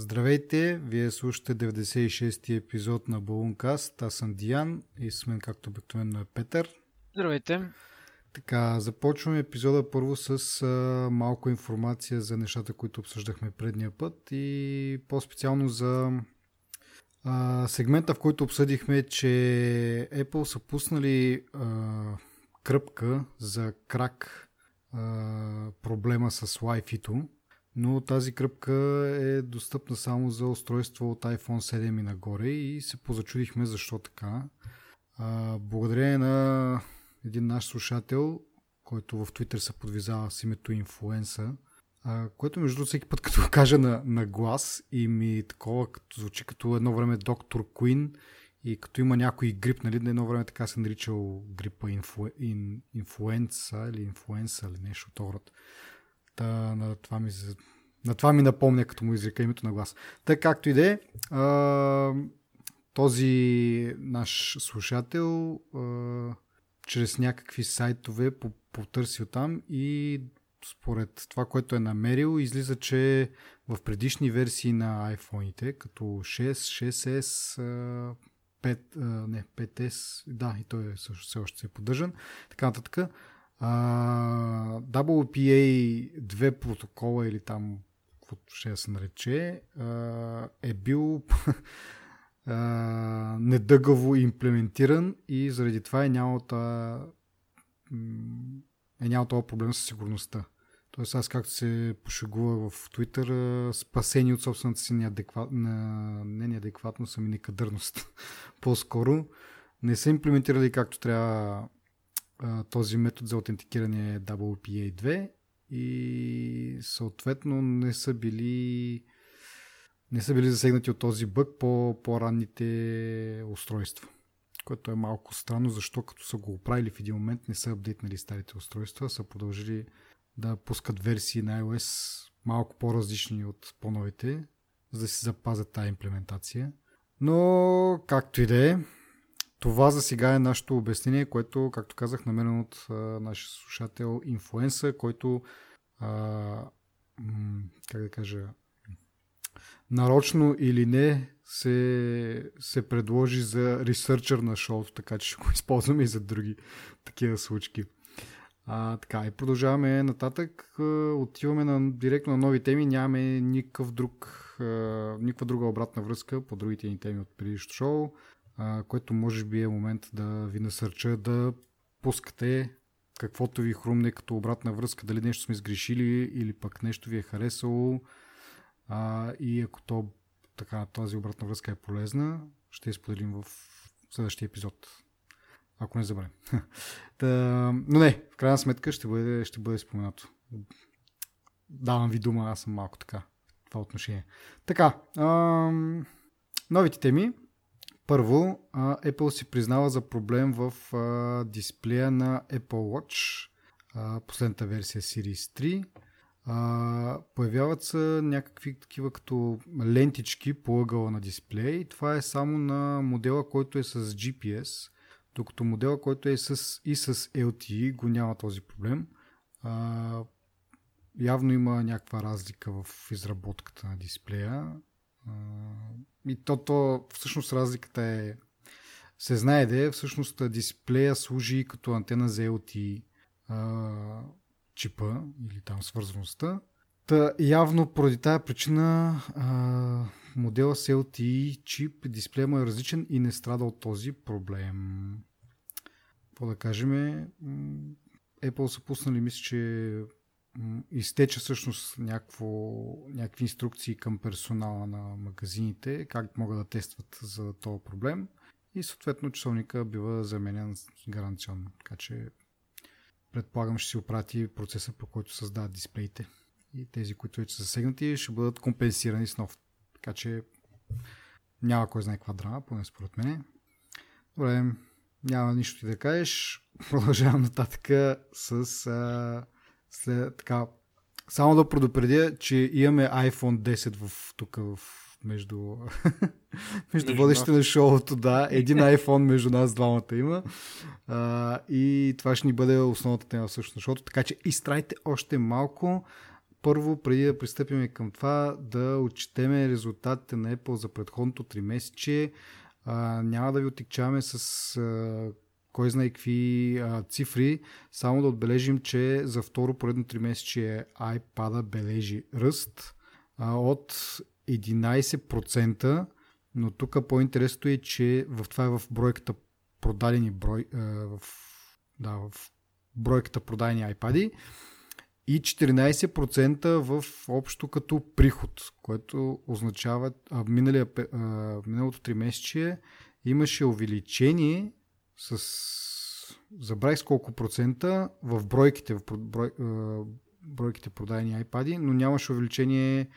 Здравейте, вие слушате 96-ти епизод на Балункаст. Аз съм Диан и с мен както обикновено е Петър. Здравейте. Така, започваме епизода първо с а, малко информация за нещата, които обсъждахме предния път и по-специално за а, сегмента, в който обсъдихме, че Apple са пуснали а, кръпка за крак а, проблема с Wi-Fi-то но тази кръпка е достъпна само за устройство от iPhone 7 и нагоре и се позачудихме защо така. А, благодарение на един наш слушател, който в Twitter се подвизава с името Инфлуенса, а, което между всеки път като кажа на, на глас и ми такова като звучи като едно време доктор Куин и като има някой грип, нали, на едно време така се наричал грипа инфлу, ин, инфлуенца или инфлуенса или нещо от. Та, на, това ми, на това ми напомня, като му изрека името на глас. Така както и да е, този наш слушател а, чрез някакви сайтове потърсил там и според това, което е намерил, излиза, че в предишни версии на iPhone-ите, като 6, 6S, 5, не, 5S, да, и той е също все още се е поддържан, така нататък, Uh, WPA2 протокола или там каквото ще се нарече, е бил недъгаво имплементиран и заради това е нямал е нямал това проблем с сигурността. Тоест аз както се пошегува в Twitter, спасени от собствената си неадекват, не неадекватност, ами некадърност. По-скоро не са имплементирали както трябва този метод за аутентикиране е WPA2 и съответно не са били не са били засегнати от този бък по по-ранните устройства. Което е малко странно, защо като са го оправили в един момент не са апдейтнали старите устройства, са продължили да пускат версии на iOS малко по-различни от по-новите, за да си запазят тази имплементация. Но, както и да е, това за сега е нашето обяснение, което, както казах, намерено от а, нашия слушател Инфуенса, който а, м- как да кажа нарочно или не се, се предложи за ресърчър на шоуто, така че ще го използваме и за други такива случки. А, така, и продължаваме нататък. Отиваме на, директно на нови теми. Нямаме никакъв друг, никаква друга обратна връзка по другите ни теми от предишното шоу което може би е момент да ви насърча да пускате каквото ви хрумне като обратна връзка, дали нещо сме сгрешили или пък нещо ви е харесало. А, и ако то, така, тази обратна връзка е полезна, ще я споделим в следващия епизод. Ако не забравим. но не, в крайна сметка ще бъде, ще бъде споменато. Давам ви дума, аз съм малко така. Това отношение. Така, ам, новите теми. Първо, Apple си признава за проблем в дисплея на Apple Watch, последната версия Series 3. Появяват се някакви такива като лентички по ъгъла на дисплея и това е само на модела, който е с GPS, докато модела, който е с, и с LTE го няма този проблем. явно има някаква разлика в изработката на дисплея. И то, то всъщност разликата е се знае да е, всъщност дисплея служи като антена за LTE а, чипа или там свързаността. Та, явно поради тази причина а, модела с LTE чип, дисплея му е различен и не страда от този проблем. Какво да кажем, Apple са пуснали, мисля, че изтече всъщност някакво, някакви инструкции към персонала на магазините, как могат да тестват за този проблем и съответно часовника бива заменен гаранционно. Така че предполагам ще си опрати процеса по който създават дисплеите и тези, които вече са засегнати, ще бъдат компенсирани с нов. Така че няма кой знае каква драма, поне според мен. Добре, няма нищо ти да кажеш. Продължавам нататък с а, след, така, само да предупредя, че имаме iPhone 10 в, тук в, между, между водещите на шоуто, да. Един iPhone между нас двамата има. А, и това ще ни бъде основната тема всъщност на шоуто. Така че изтрайте още малко. първо, преди да пристъпим към това, да отчетеме резултатите на Apple за предходното 3 месече. А, няма да ви отикчаваме с а, кой знае какви а, цифри, само да отбележим, че за второ поредно 3 месече iPad бележи ръст а, от 11%, но тук по-интересното е, че в това е в бройката продадени брой, а, в, да, в бройката продадени iPad и 14% в общо като приход, което означава а, миналия, а, миналото 3 месече имаше увеличение с забравих с колко процента в бройките, в брой, бройките продадени iPad, но нямаше увеличение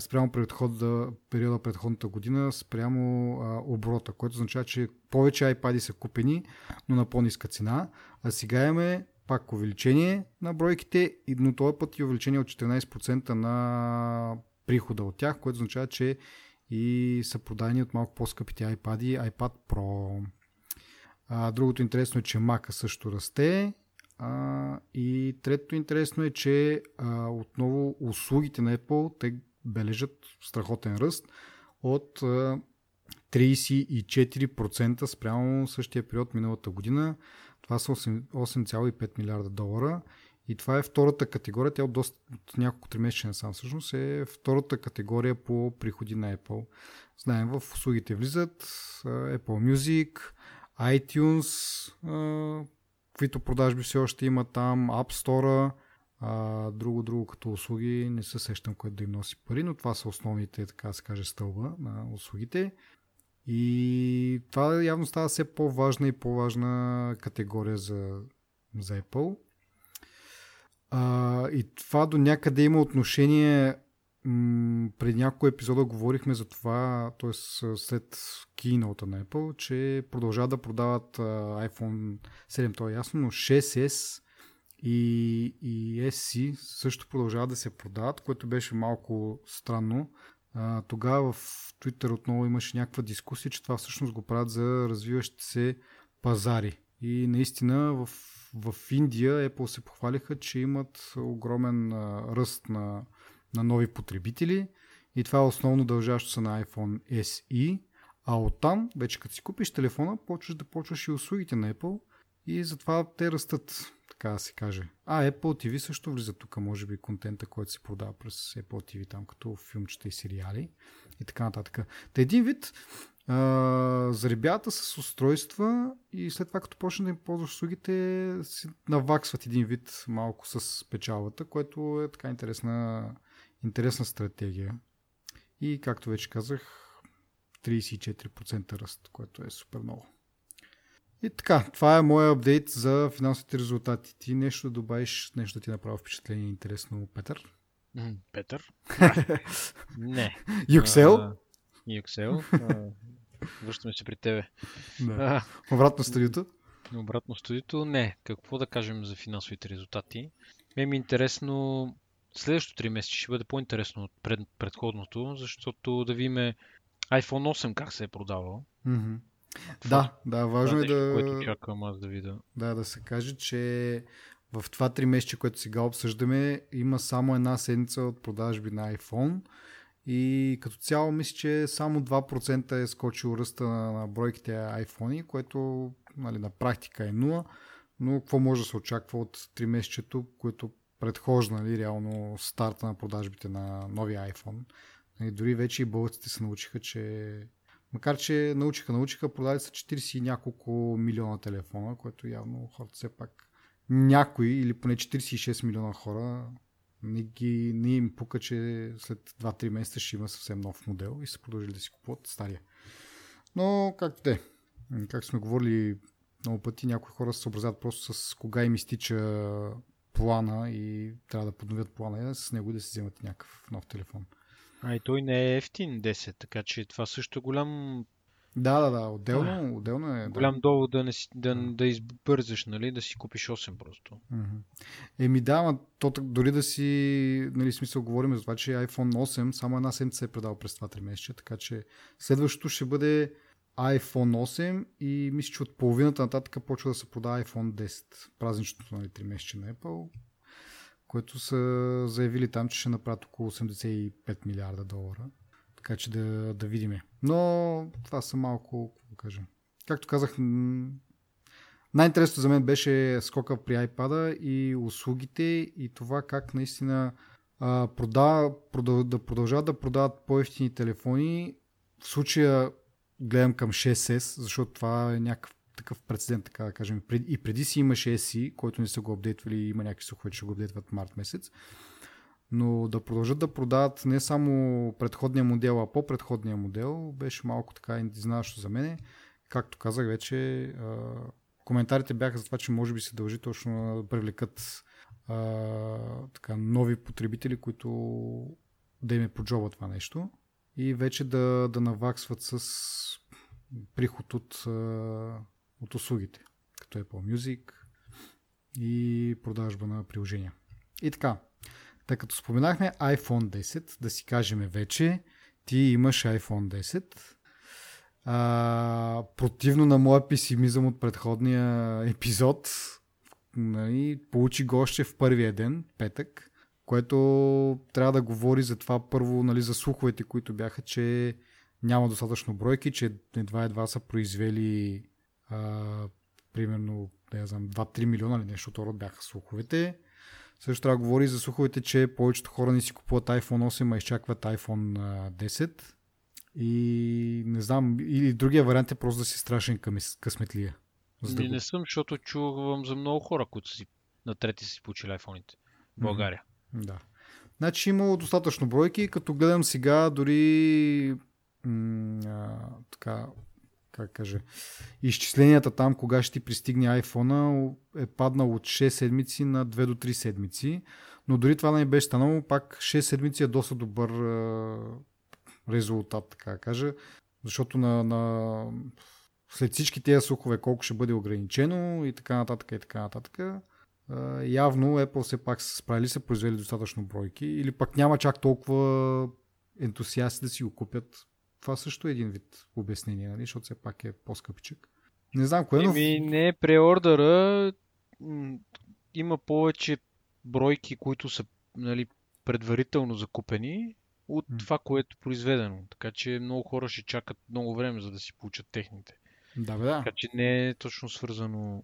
спрямо предхода, периода предходната година, спрямо а, оборота, което означава, че повече iPad са купени, но на по-ниска цена. А сега имаме пак увеличение на бройките, но този път и увеличение от 14% на прихода от тях, което означава, че и са продадени от малко по-скъпите iPad, iPad Pro. А, другото интересно е, че Mac също расте. А, и третото интересно е, че а, отново услугите на Apple те бележат страхотен ръст от а, 34% спрямо същия период миналата година. Това са 8,5 милиарда долара. И това е втората категория, тя от, доста, от няколко три месеца сам всъщност е втората категория по приходи на Apple. Знаем, в услугите влизат Apple Music, iTunes, каквито продажби все още има там, App Store, а, друго, друго като услуги не се сещам, което да им носи пари, но това са основните, така да се каже, стълба на услугите. И това явно става все по-важна и по-важна категория за, за Apple. А, и това до някъде има отношение м- преди няколко епизода говорихме за това, т.е. след Keynote на Apple, че продължават да продават iPhone 7, то е ясно, но 6S и, и SC също продължават да се продават, което беше малко странно. Тогава в Twitter отново имаше някаква дискусия, че това всъщност го правят за развиващите се пазари. И наистина в, в Индия Apple се похвалиха, че имат огромен ръст на, на нови потребители и това е основно дължащо се на iPhone SE, а оттам, вече като си купиш телефона, почваш да почваш и услугите на Apple и затова те растат, така да се каже. А, Apple TV също влиза тук, може би, контента, който се продава през Apple TV, там като филмчета и сериали и така нататък. Та един вид, а, за ребята с устройства и след това като почне да им ползваш услугите, си наваксват един вид малко с печалата, което е така интересна, интересна стратегия. И както вече казах, 34% ръст, което е супер много. И така, това е моя апдейт за финансовите резултати. Ти нещо да добавиш, нещо да ти направи впечатление интересно, Петър? Петър? Не. Юксел? Юксел. Връщаме се при тебе. Да. Обратно студиото? Обратно студиото? Не. Какво да кажем за финансовите резултати? Ме ми е интересно следващото 3 месеца ще бъде по-интересно от пред, предходното, защото да видим iPhone 8 как се е продавал. Mm-hmm. Да, да, важно е да... Което чакам аз да видя. Да, да се каже, че в това 3 месеца, което сега обсъждаме, има само една седмица от продажби на iPhone и като цяло мисля, че само 2% е скочил ръста на, на бройките iPhone, което нали, на практика е 0, но какво може да се очаква от 3 месечето, което предхожда нали, реално старта на продажбите на новия iPhone. И дори вече и българците се научиха, че макар че научиха, научиха, продали са 40 и няколко милиона телефона, което явно хората все пак някои или поне 46 милиона хора не, ги, не им пука, че след 2-3 месеца ще има съвсем нов модел и са продължили да си купуват стария. Но както те, как сме говорили много пъти, някои хора се съобразяват просто с кога им изтича плана и трябва да подновят плана и с него да си вземат някакъв нов телефон. А и той не е ефтин 10, така че това също е голям... Да, да, да, отделно, а, отделно е. Голям да. довод да, не си, да, да избързаш, нали, да си купиш 8 просто. Еми да, ма, то, дори да си, нали, смисъл говорим за това, че iPhone 8 само една седмица е предал през това 3 месеца, така че следващото ще бъде iPhone 8 и мисля, че от половината нататък почва да се продава iPhone 10. Празничното нали, 3 месеца на Apple което са заявили там, че ще направят около 85 милиарда долара. Така че да, да видим. Но това са малко, какво кажем. Както казах, най-интересното за мен беше скока при iPad и услугите и това как наистина а, продава, продъл, да продължават да продават по-ефтини телефони. В случая гледам към 6S, защото това е някакъв такъв прецедент, така да кажем. И преди си имаше SE, който не са го апдейтвали има някакви слухове, че го апдейтват март месец. Но да продължат да продават не само предходния модел, а по-предходния модел, беше малко така изненадващо за мене. Както казах вече, коментарите бяха за това, че може би се дължи точно да привлекат така, нови потребители, които да им е по джоба това нещо и вече да, да наваксват с приход от, от услугите, като Apple Music и продажба на приложения. И така, тъй като споменахме iPhone 10, да си кажем вече, ти имаш iPhone 10. А, противно на моя песимизъм от предходния епизод, нали, получи го още в първия ден, петък, което трябва да говори за това първо, нали, за слуховете, които бяха, че няма достатъчно бройки, че едва-едва са произвели а, примерно, да знам, 2-3 милиона или нещо от бяха слуховете. Също трябва да говори за слуховете, че повечето хора не си купуват iPhone 8, а изчакват iPhone 10. И не знам, или другия вариант е просто да си страшен късметлия. За не, да не съм, защото чувам за много хора, които си на трети си получили iPhone-ите в България. Mm-hmm. Да. Значи имало достатъчно бройки, като гледам сега дори м- а, така, как каже, изчисленията там, кога ще ти пристигне iPhone, е паднал от 6 седмици на 2 до 3 седмици. Но дори това не беше станало, пак 6 седмици е доста добър а, резултат, така кажа. Защото на, на след всички тези слухове колко ще бъде ограничено и така нататък и така нататък, явно Apple все пак са справили, са произвели достатъчно бройки или пък няма чак толкова ентусиасти да си го купят. Това също е един вид обяснение, нали? защото все пак е по-скъпичък. Не знам кое, но... Еми, не, преордъра има повече бройки, които са нали, предварително закупени от mm. това, което е произведено. Така че много хора ще чакат много време, за да си получат техните. Да, бе, да. Така че не е точно свързано.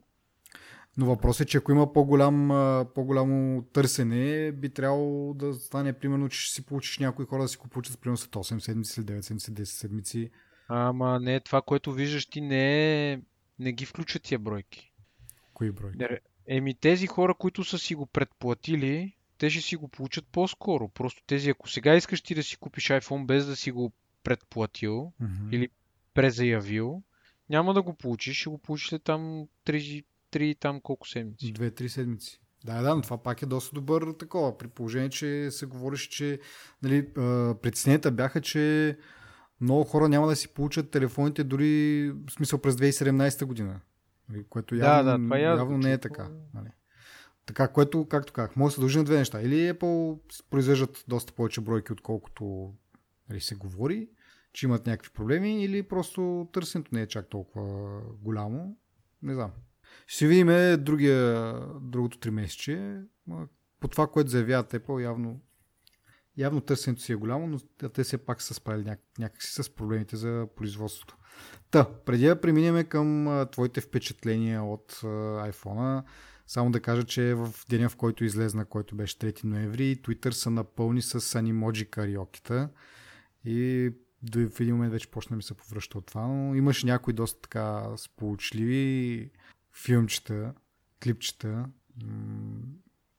Но въпросът е, че ако има по-голям, по-голямо търсене, би трябвало да стане примерно, че ще си получиш някои хора да си го получат примерно след 8 седмици, след 9 седмици, 10 седмици. Ама не, това, което виждаш ти не е... Не ги включат тия бройки. Кои бройки? Еми тези хора, които са си го предплатили, те ще си го получат по-скоро. Просто тези, ако сега искаш ти да си купиш iPhone без да си го предплатил mm-hmm. или презаявил, няма да го получиш, ще го получиш след там 3, 3 там колко седмици. 2-3 седмици. Да, да, но това пак е доста добър такова. При положение, че се говореше, че нали, притесненията бяха, че много хора няма да си получат телефоните дори в смисъл през 2017 година. Нали, което явно, да, да, това е явно не е така. Нали. Така, което, както казах, може да се дължи на две неща. Или Apple произвеждат доста повече бройки, отколкото нали, се говори, че имат някакви проблеми, или просто търсенето не е чак толкова голямо. Не знам. Ще видим другия, другото три месече. По това, което заявяват Apple, явно, явно търсенето си е голямо, но те все пак са справили няк- някакси с проблемите за производството. Та, преди да преминем към твоите впечатления от iPhone, само да кажа, че в деня, в който излезна, който беше 3 ноември, Twitter са напълни с анимоджи кариоките и в един момент вече почна ми се повръща от това, но имаше някои доста така сполучливи филмчета, клипчета.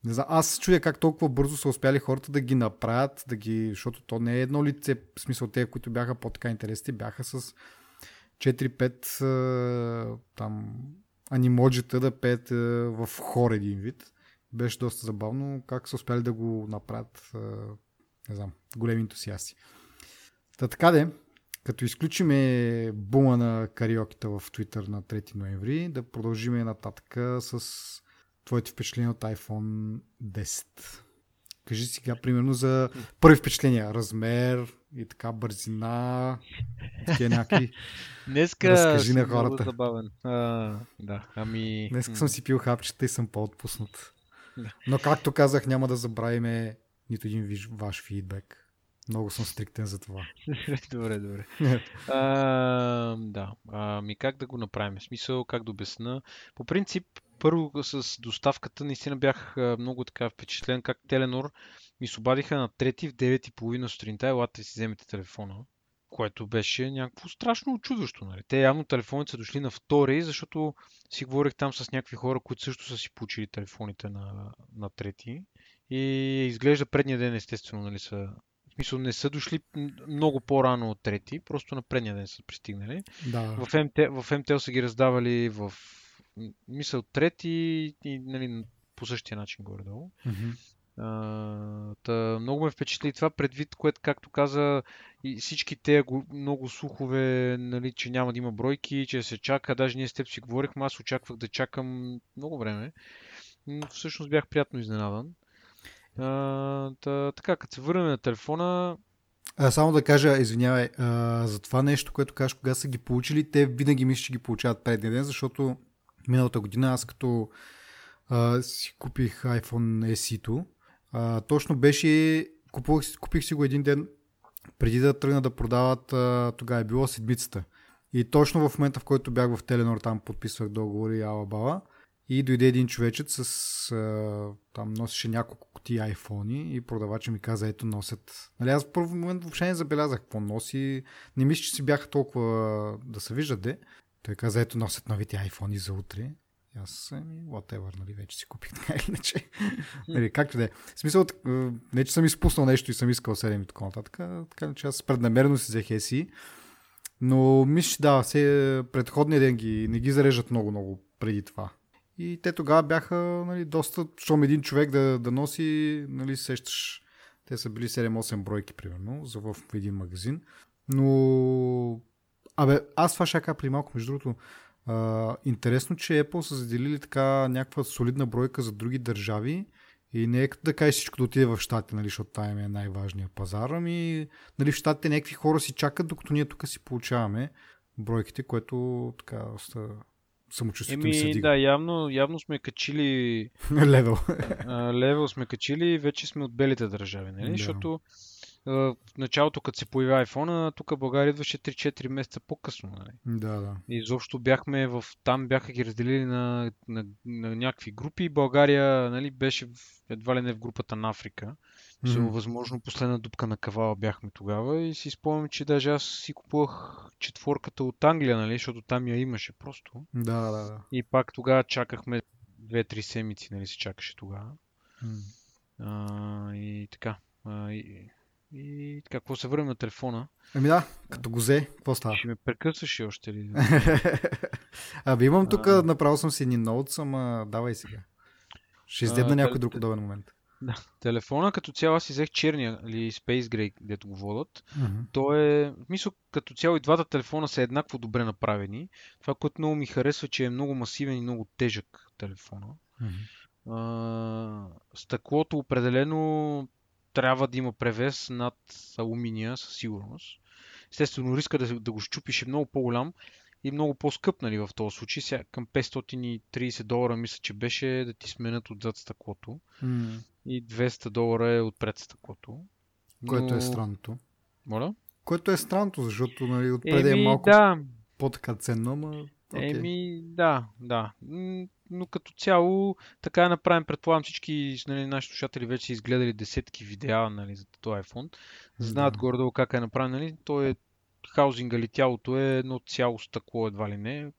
Не знам, аз чудя как толкова бързо са успяли хората да ги направят, да ги, защото то не е едно лице, в смисъл те, които бяха по-така интересни, бяха с 4-5 там анимоджита да пеят в хор един вид. Беше доста забавно как са успяли да го направят не знам, големи ентусиасти. Та така де, като изключиме бума на кариоките в Twitter на 3 ноември, да продължиме нататък с твоите впечатления от iPhone 10. Кажи сега, примерно, за първи впечатления. Размер и така бързина. Такива някакви. Днеска Разкажи на хората. Забавен. А, да, ами... Днеска съм си пил хапчета и съм по-отпуснат. Но както казах, няма да забравиме нито един ваш фидбек. Много съм стриктен за това. добре, добре. а, да. А, ми как да го направим? В смисъл, как да обясна? По принцип, първо с доставката наистина бях много така впечатлен как Теленор ми се обадиха на трети в 9.30 сутринта, елате си вземете телефона което беше някакво страшно очудващо. Нали? Те явно телефоните са дошли на втори, защото си говорих там с някакви хора, които също са си получили телефоните на, на трети. И изглежда предния ден, естествено, нали, са в смисъл не са дошли много по-рано от трети, просто на предния ден са пристигнали. Да. В, МТ, в МТЛ са ги раздавали в мисъл трети и нали, по същия начин горе-долу. Mm-hmm. Uh, та, много ме впечатли това предвид, което, както каза, и всички те много слухове, нали, че няма да има бройки, че се чака. Даже ние с теб си говорихме, аз очаквах да чакам много време. Но всъщност бях приятно изненадан. Та, така, като се върнем на телефона, а, само да кажа, извинявай, а, за това нещо, което кажеш, кога са ги получили, те винаги мислят, че ги получават предния ден, защото миналата година аз като а, си купих iPhone SE-то, а, точно беше, купих, купих си го един ден преди да тръгна да продават, а, тогава е било седмицата. И точно в момента, в който бях в Теленор, там подписвах договори Алабала, и дойде един човечец с... Там носеше няколко кутии айфони и продавача ми каза, ето носят. Нали, аз в първи момент въобще не забелязах какво носи. Не мисля, че си бяха толкова да се виждат, де. Той каза, ето носят новите айфони за утре. И аз, ами, whatever, нали, вече си купих така или иначе. нали, както да е. В смисъл, не че съм изпуснал нещо и съм искал 7 и така нататък, така че аз преднамерено си взех еси. Но мисля, да, се предходния ден ги, не ги зарежат много-много преди това. И те тогава бяха нали, доста, щом един човек да, да носи, нали, сещаш, те са били 7-8 бройки, примерно, за в един магазин. Но, абе, аз това кажа при малко, между другото, а, интересно, че Apple са заделили така някаква солидна бройка за други държави и не е като да кажеш всичко да отиде в Штатите, нали, защото там е най-важният пазар, ами нали, в Штатите някакви хора си чакат, докато ние тук си получаваме бройките, което така самочувствието Еми, ми се да, явно, явно сме качили... левел. левел сме качили и вече сме от белите държави, нали? Да. Защото в началото, като се появи iPhone, тук България идваше 3-4 месеца по-късно. Нали? Да, да. И изобщо бяхме в... Там бяха ги разделили на, на, на някакви групи. България нали, беше в, едва ли не в групата на Африка. Mm-hmm. Възможно последна дупка на кавала бяхме тогава и си спомням, че даже аз си купувах четворката от Англия, нали, защото там я имаше просто. Да, да, да. И пак тогава чакахме 2-3 седмици, нали, се чакаше тогава. Mm. А, и така. А, и, и така, какво се върнем на телефона? Ами да, като го взе, какво става? Ще ме прекъсваш и още ли? Абе имам тук, а... направил съм си един ноут, ама давай сега. Ще издебна някой друг удобен момент. Да. Телефона като цяло аз си взех черния или Space Gray, където го водят. Mm-hmm. То е, мисля, като цяло и двата телефона са еднакво добре направени. Това, което много ми харесва, че е много масивен и много тежък телефона. Mm-hmm. А, стъклото определено трябва да има превес над алуминия със сигурност. Естествено, риска да, да го щупиш е много по-голям и много по-скъп нали, в този случай. Сега към 530 долара мисля, че беше да ти сменят отзад стъклото. Mm. И 200 долара е отпред стъклото. Но... Което е странното. Моля? Което е странното, защото нали, отпред е малко да. по-така ценно, ама... Okay. Еми, да, да. Но като цяло, така е направен. Предполагам всички нали, наши слушатели вече са изгледали десетки видеа нали, за този iPhone. Знаят да. горе-долу как е направен. Нали? Той е хаузинга или тялото е едно цяло стъкло едва ли не.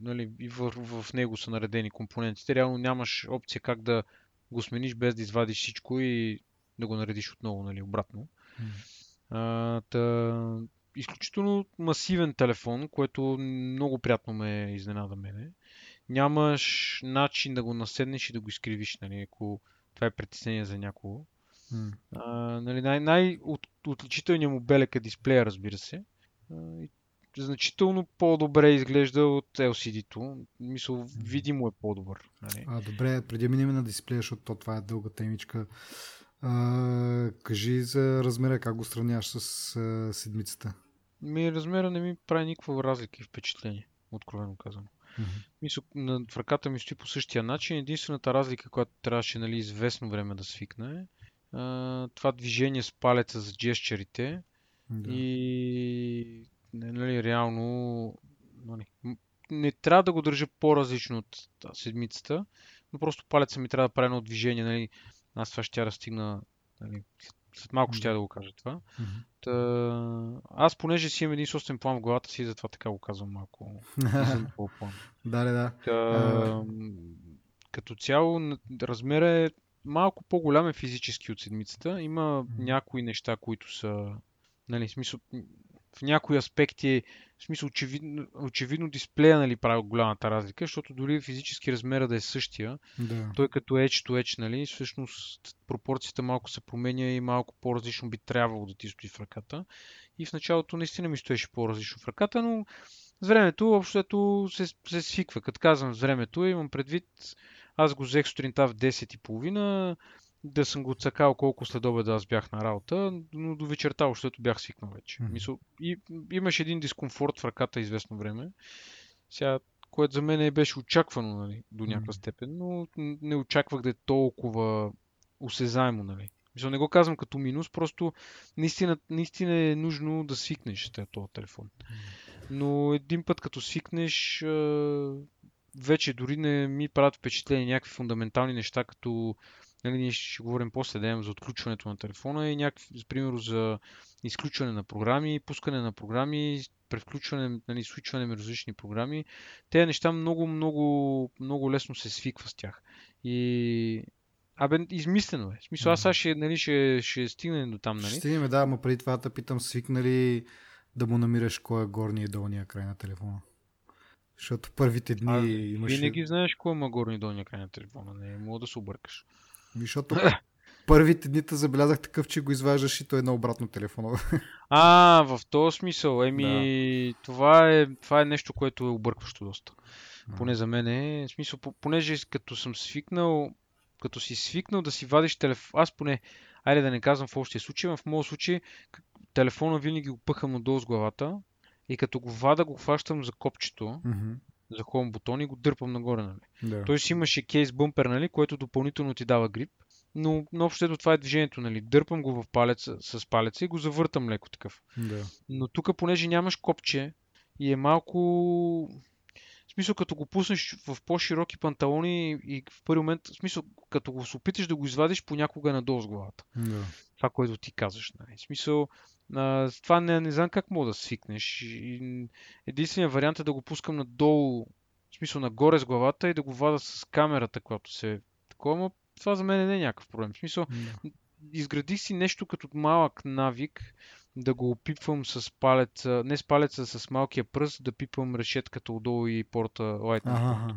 Нали, и в, в него са наредени компонентите. Реално нямаш опция как да го смениш без да извадиш всичко и да го наредиш отново, нали, обратно. А, та, изключително масивен телефон, което много приятно ме изненада мене. Нямаш начин да го наседнеш и да го изкривиш, нали, ако това е притеснение за някого. Mm. А, нали, най- най-отличителният му белек е дисплея, разбира се. Значително по-добре изглежда от LCD-то. Мисъл, видимо е по-добър. Нали? А, добре, преди минем на дисплея, защото това е дълга темичка. А, кажи за размера, как го сравняваш с а, седмицата? Ми, размера не ми прави никаква разлика и впечатление, откровено казано. На, в ръката ми стои по същия начин. Единствената разлика, която трябваше нали, известно време да свикне, а, това движение с палеца за джесчерите да. и нали, реално нали, не трябва да го държа по-различно от седмицата, но просто палеца ми трябва да прави едно движение. Нали. Аз това ще тя разстигна нали, след малко ще да го кажа това. Mm-hmm. Та, аз понеже си имам един собствен план в главата си, затова така го казвам малко. да, да. Та, като цяло размера е малко по-голям е физически от седмицата. Има mm-hmm. някои неща, които са нали, смисъл, в някои аспекти, в смисъл очевидно, очевидно дисплея нали, прави голямата разлика, защото дори физически размера да е същия, да. той като edge to edge, нали, всъщност пропорцията малко се променя и малко по-различно би трябвало да ти стои в ръката. И в началото наистина ми стоеше по-различно в ръката, но с времето общото се, се свиква. Като казвам с времето, имам предвид, аз го взех сутринта в 10.30, да съм го цакал колко след обеда аз бях на работа, но до вечерта още бях свикнал вече. Mm-hmm. Мисъл, и, имаше един дискомфорт в ръката известно време, сега, което за мен беше очаквано нали, до някаква mm-hmm. степен, но не очаквах да е толкова осезаемо. Нали. Мисъл, не го казвам като минус, просто наистина, наистина е нужно да свикнеш с този телефон. Но един път като свикнеш, вече дори не ми правят впечатление някакви фундаментални неща, като нали, ние ще говорим после да за отключването на телефона и някакви, примерно за изключване на програми, пускане на програми, превключване, нали, свичване на различни програми. Те неща много, много, много лесно се свиква с тях. И Абе, измислено е. В смисъл, аз сега ще, нали, ще, ще стигнем до там, нали? Ще стигнем, да, но преди това да питам, свикнали да му намираш кой е горния и долния край на телефона? Защото първите дни а, имаше... Винаги знаеш кой има горния и долния край на телефона. Не мога да се объркаш. Защото първите дни те забелязах такъв, че го изваждаш и той е на обратно телефона. А, в този смисъл. Еми, да. това, е, това е нещо, което е объркващо доста. Поне за мен е. В смисъл, понеже като съм свикнал, като си свикнал да си вадиш телефон, аз поне, айде да не казвам в общия случай, в моят случай телефона винаги го пъхам отдолу с главата и като го вада, го хващам за копчето. Mm-hmm за home бутон и го дърпам нагоре. Нали. Да. Той си имаше кейс бумпер, нали, което допълнително ти дава грип. Но, но общо това е движението. Нали. Дърпам го в палеца, с палеца и го завъртам леко такъв. Да. Но тук, понеже нямаш копче и е малко... Смисъл, като го пуснеш в по-широки панталони и в първи момент, в смисъл, като го се опиташ да го извадиш, понякога е надолу с главата. Да. Това, което ти казваш. Нали. В смисъл, а, това не, не знам как мога да свикнеш. Единственият вариант е да го пускам надолу, в смисъл нагоре с главата и да го вада с камерата, която се такова, но това за мен не е някакъв проблем. В смисъл, yeah. изградих си нещо като малък навик да го пипвам с палеца, не с палеца, с малкия пръст, да пипвам решетката отдолу и порта Lightning.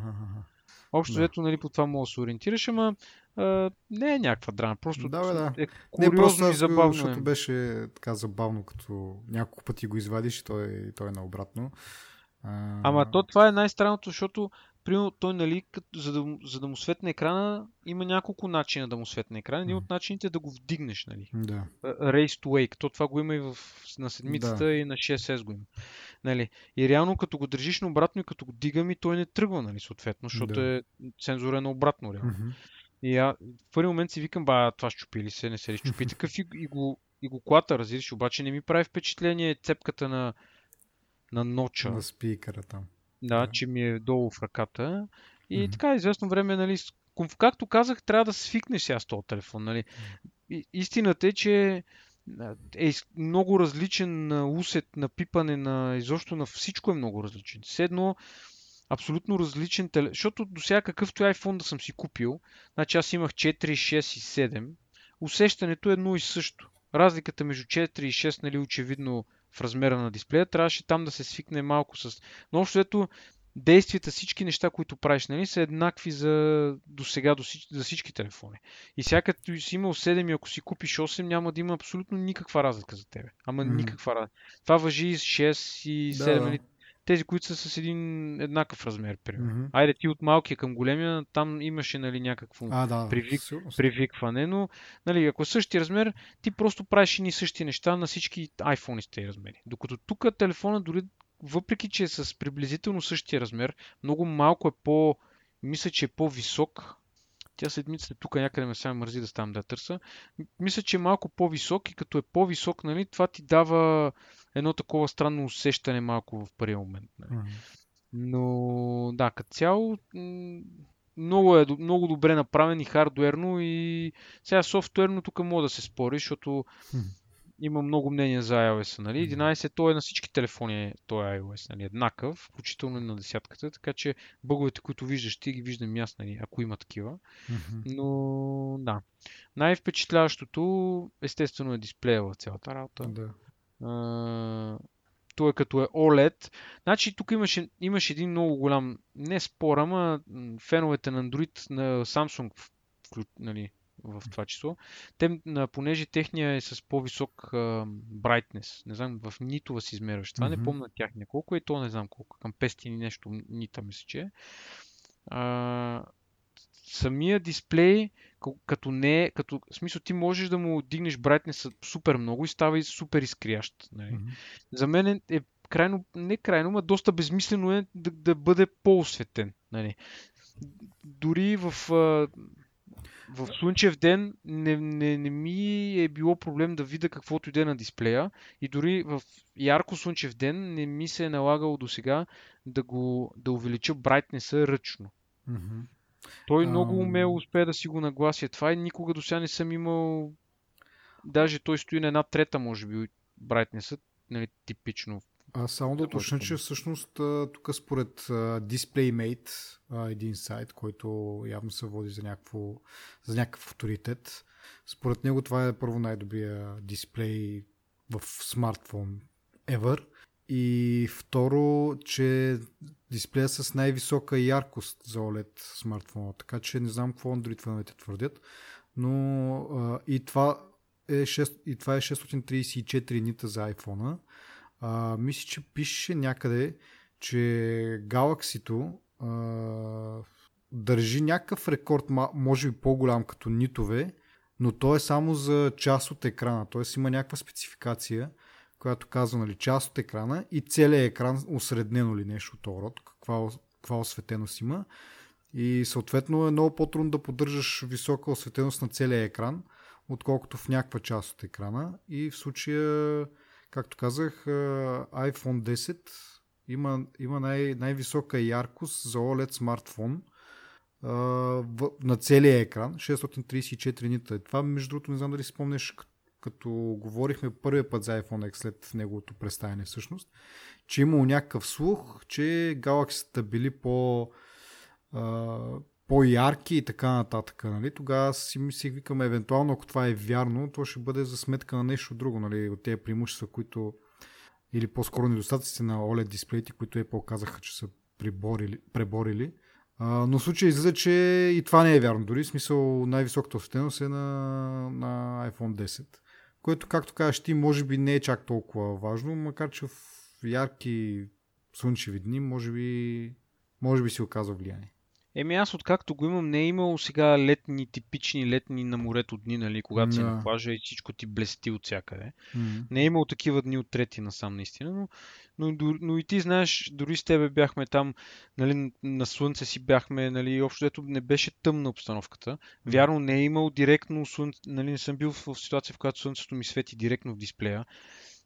Общо да. ето, нали, по това мога да се ориентираш, ама а, не е някаква драма. Просто да, бе, да. е не, и забавно. Защото беше така забавно, като няколко пъти го извадиш и той, той е наобратно. А... Ама то това е най-странното, защото примерно той, нали, като, за, да, за да му светне екрана, има няколко начина да му светне екрана. Един от начините е да го вдигнеш, нали. Да. Race to Wake. То това го има и в, на седмицата да. и на 6S го има. Нали. И реално като го държиш на обратно и като го дигам и той не тръгва, нали, съответно, защото да. е сензора е на обратно реално. Mm-hmm. И а, в първи момент си викам, ба, това щупи ли се, не се ли щупи такъв и, и, го, и го клата, разбираш, обаче не ми прави впечатление цепката на, на ноча. На спикъра там. Да, че ми е долу в ръката. И mm-hmm. така, известно време, нали, както казах, трябва да свикнеш сега с този телефон, нали. И, истината е, че е много различен на усет, на пипане, на изобщо на всичко е много различен. Седно, абсолютно различен телефон. Защото до сега какъвто iPhone да съм си купил, значи аз имах 4, 6 и 7, усещането е едно и също. Разликата между 4 и 6, нали, очевидно в размера на дисплея, трябваше там да се свикне малко с... Но общо ето, действията, всички неща, които правиш, нали, са еднакви за, до сега до всички, за всички телефони. И сега като си имал 7 и ако си купиш 8, няма да има абсолютно никаква разлика за тебе. Ама mm. никаква разлика. Това въжи и с 6 и 7. Да, нали, тези, които са с един еднакъв размер, примерно. Mm-hmm. Айде ти от малкия към големия, там имаше нали, някакво а, да, привик, привикване, но нали, ако е същия размер, ти просто правиш и същи неща на всички iPhone с тези размери. Докато тук телефона дори въпреки че е с приблизително същия размер, много малко е по... Мисля, че е по-висок. Тя седмицата тук някъде ме сега мързи да ставам да търса. Мисля, че е малко по-висок и като е по-висок, нали, това ти дава едно такова странно усещане малко в първия момент. Нали. Но да, като цяло много е много добре направен и хардуерно и сега софтуерно тук мога да се спори, защото има много мнения за iOS. Нали? 11 то е на всички телефони, то е iOS, нали? еднакъв, включително и на десятката, така че бъговете, които виждаш, ти ги виждам аз, нали? ако има такива. Но да. Най-впечатляващото, естествено, е дисплея в цялата работа. Да. А, то е като е OLED. Значи тук имаше, имаше един много голям, не спор, ама феновете на Android на Samsung, нали, в това число. Те, понеже техния е с по-висок uh, brightness, не знам, в нитова си измерваш. Това mm-hmm. не помня тяхния колко е, то не знам колко, към 500 нещо нита мисля, че uh, самия дисплей, като не е, като, в смисъл ти можеш да му дигнеш брайтнеса супер много и става и супер изкрящ. Нали? Mm-hmm. За мен е, е крайно, не крайно, но доста безмислено е да, да бъде по-осветен. Нали? Дори в в слънчев ден не, не, не ми е било проблем да видя каквото иде на дисплея и дори в ярко слънчев ден не ми се е налагало до сега да, го, да увелича брайтнеса ръчно. Mm-hmm. Той um... много умело успее да си го наглася това и никога до сега не съм имал. Даже той стои на една трета може би брайтнесът, нали, типично. А само да уточня, че всъщност тук според DisplayMate, един сайт, който явно се води за, някакво, за някакъв авторитет, според него това е първо най-добрия дисплей в смартфон ever. И второ, че дисплея с най-висока яркост за OLED смартфона. Така че не знам какво Android феновете твърдят. Но а, и, това е 6, и това е 634 нита за iPhone. А, мисля, че пише някъде, че Galaxy-то а, държи някакъв рекорд, може би по-голям като нитове, но то е само за част от екрана. Т.е. има някаква спецификация, която казва нали, част от екрана и целият екран осреднено ли нещо от род, каква, каква осветеност има. И съответно е много по-трудно да поддържаш висока осветеност на целия екран, отколкото в някаква част от екрана. И в случая Както казах, iPhone 10 има, има най- най-висока яркост за OLED смартфон в, на целия екран. 634 нита. Това, между другото, не знам дали спомнеш, като говорихме първия път за iPhone X след неговото представяне всъщност, че имало някакъв слух, че Galaxy били по по-ярки и така нататък. Нали? Тогава си мислих, викаме, евентуално, ако това е вярно, то ще бъде за сметка на нещо друго, нали? от тези преимущества, които или по-скоро недостатъците на OLED дисплеите, които Apple казаха, че са приборили, преборили. А, но в случай излиза, че и това не е вярно. Дори в смисъл най-високата осветеност е на, на iPhone 10, което, както кажеш ти, може би не е чак толкова важно, макар че в ярки слънчеви дни може би, може би си оказва влияние. Еми аз откакто го имам, не е имало сега летни, типични летни на морето дни, нали, когато си на плажа и всичко ти блести от всякъде. Mm-hmm. Не е имало такива дни от трети насам, наистина, но, но, но и ти знаеш, дори с тебе бяхме там, нали, на слънце си бяхме, нали, общо дето не беше тъмна обстановката. Вярно, не е имало директно слънце, нали, не съм бил в ситуация, в която слънцето ми свети директно в дисплея,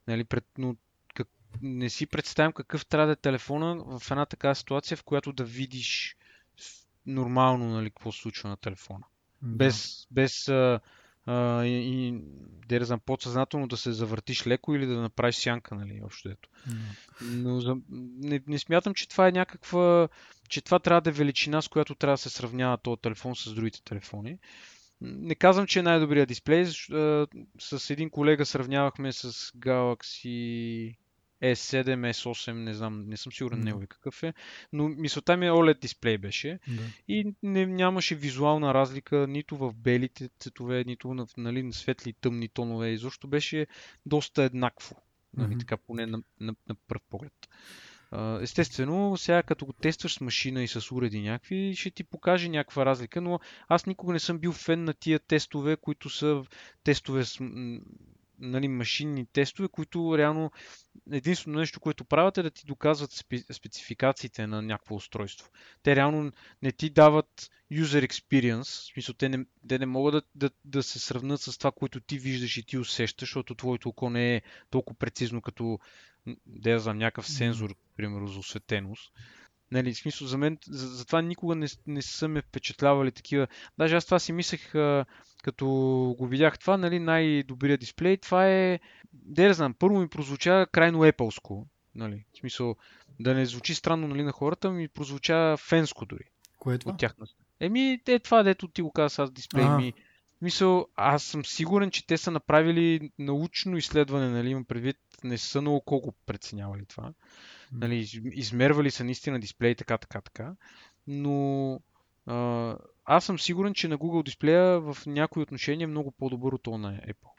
нали, пред, но как, не си представям какъв трябва да е телефона в една такава ситуация, в която да видиш нормално, нали, какво се случва на телефона. Да. Без, без а, а, и, и да знам, подсъзнателно да се завъртиш леко или да направиш сянка, нали, общо ето. Да. Но за, не, не смятам, че това е някаква, че това трябва да е величина, с която трябва да се сравнява този телефон с другите телефони. Не казвам, че е най-добрият дисплей. С един колега сравнявахме с Galaxy S7, S8, не знам, не съм сигурен mm. негови какъв е, но мисълта ми е OLED дисплей беше да. и не, нямаше визуална разлика нито в белите цветове, нито в нали, на светли и тъмни тонове, изобщо беше доста еднакво, нали, mm-hmm. така поне на, на, на пръв поглед. Естествено, сега като го тестваш с машина и с уреди някакви, ще ти покаже някаква разлика, но аз никога не съм бил фен на тия тестове, които са тестове с нали, машинни тестове, които реално единствено нещо, което правят е да ти доказват спе, спецификациите на някакво устройство. Те реално не ти дават user experience, в смисъл те не, те не могат да, да, да се сравнат с това, което ти виждаш и ти усещаш, защото твоето око не е толкова прецизно като да знам, някакъв сензор, примерно за осветеност. Нали, в смисъл, за мен, за, за това никога не, не са ме впечатлявали такива. Даже аз това си мислех, а, като го видях това, нали, най-добрият дисплей, това е, да не знам, първо ми прозвуча крайно Apple-ско. Нали, в смисъл, да не звучи странно нали, на хората, ми прозвуча фенско дори. Кое е това? От тяхна. Еми, е това, дето ти го каза аз дисплей а. ми. Мисъл, аз съм сигурен, че те са направили научно изследване, нали, имам предвид, не са много колко преценявали това. Нали, измервали са наистина дисплей, така, така, така. Но а, аз съм сигурен, че на Google дисплея в някои отношения е много по-добър от на Apple.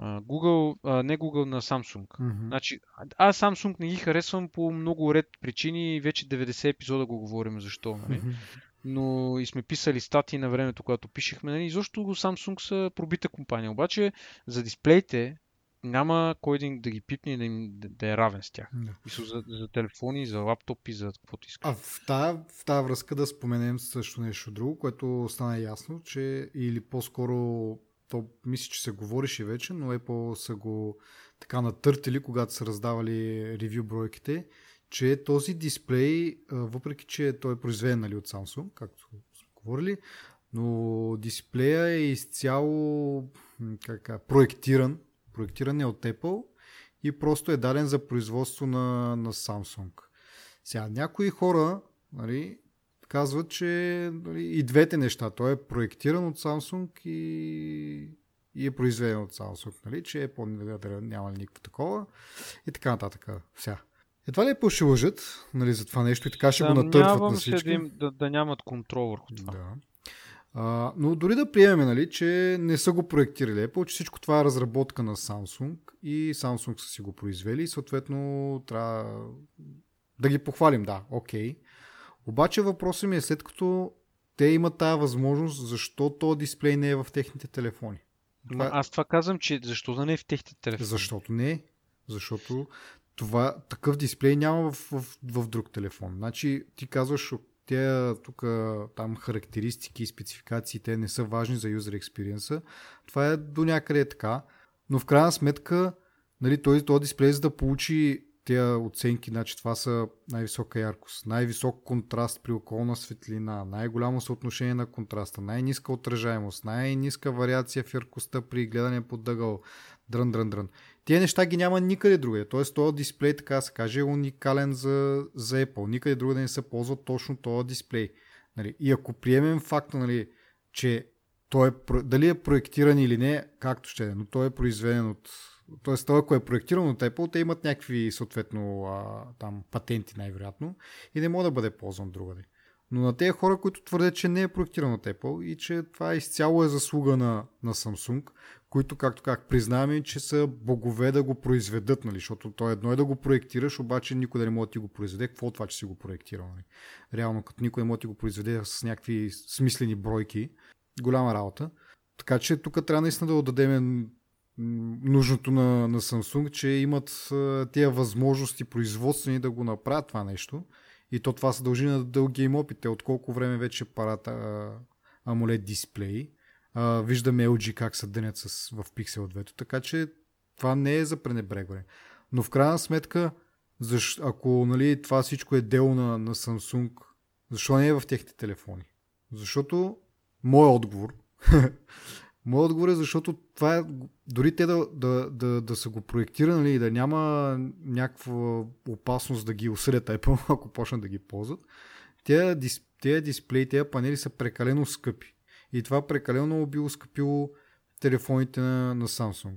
Google, а, не Google на Samsung. Mm-hmm. Значи, аз Samsung не ги харесвам по много ред причини и вече 90 епизода го говорим защо. Нали? Mm-hmm. Но и сме писали статии на времето, когато пишехме. Нали? Защо Samsung са пробита компания. Обаче за дисплеите, няма кой да, да ги пипне и да, им, да, да е равен с тях. Да. За, за телефони, за лаптопи, за каквото искаш. А в тази, в тази връзка да споменем също нещо друго, което стана ясно, че или по-скоро то мисля, че се говореше вече, но Apple са го така натъртили, когато са раздавали ревю бройките, че този дисплей, въпреки че той е произведен нали, от Samsung, както сме говорили, но дисплея е изцяло как, проектиран проектиран е от Apple и просто е даден за производство на, на Samsung. Сега, някои хора нали, казват, че нали, и двете неща, той е проектиран от Samsung и, и е произведен от Samsung, нали, че Apple няма никакво такова и така нататък. Сега. Едва ли Apple ще лъжат нали, за това нещо и така ще да, го натъртват на всички. Да, им, да, да нямат контрол върху това. Да. А, но дори да приемем, нали, че не са го проектирали Apple, че всичко това е разработка на Samsung и Samsung са си го произвели и съответно трябва да ги похвалим, да, окей. Okay. Обаче въпросът ми е след като те имат тази възможност, защо то дисплей не е в техните телефони? Това... Аз това казвам, че защо да не е в техните телефони? Защото не е. Защото това, такъв дисплей няма в, в, в друг телефон. Значи ти казваш, те тук там характеристики и спецификации, те не са важни за юзер експириенса. Това е до някъде така, но в крайна сметка нали, този, този дисплей за да получи тези оценки, значи това са най-висока яркост, най-висок контраст при околна светлина, най-голямо съотношение на контраста, най-ниска отражаемост, най-ниска вариация в яркостта при гледане под дъгъл, дрън, дрън, дрън. Тия неща ги няма никъде другаде. Тоест, този дисплей, така се каже, е уникален за, за Apple. Никъде другаде не се ползва точно този дисплей. Нали? И ако приемем факта, нали, че той е, дали е проектиран или не, както ще е, но той е произведен от... Тоест, той, ако е проектиран от Apple, те имат някакви, съответно, а, там, патенти най-вероятно и не може да бъде ползван другаде. Но на тези хора, които твърдят, че не е проектиран от Apple и че това изцяло е заслуга на, на Samsung, които, както как признаваме, че са богове да го произведат, нали? защото то едно е да го проектираш, обаче никой да не може да ти го произведе. Какво от това, че си го проектирал? Нали? Реално, като никой не може да ти го произведе с някакви смислени бройки, голяма работа. Така че тук трябва наистина да отдадем нужното на, на Samsung, че имат тези възможности производствени да го направят това нещо. И то това се дължи на дългия им опит. Те от колко време вече парат AMOLED дисплеи а, виждаме LG как се дънят с, в Pixel 2. Така че това не е за пренебрегване. Но в крайна сметка, защ, ако нали, това всичко е дело на, на Samsung, защо не е в техните телефони? Защото, мой отговор, мой отговор е защото това е, дори те да, да, да, да са го проектирали и да няма някаква опасност да ги осъдят Apple, ако почнат да ги ползват, тези, тези дисплеи, тези панели са прекалено скъпи. И това прекалено било скъпило телефоните на, на Samsung.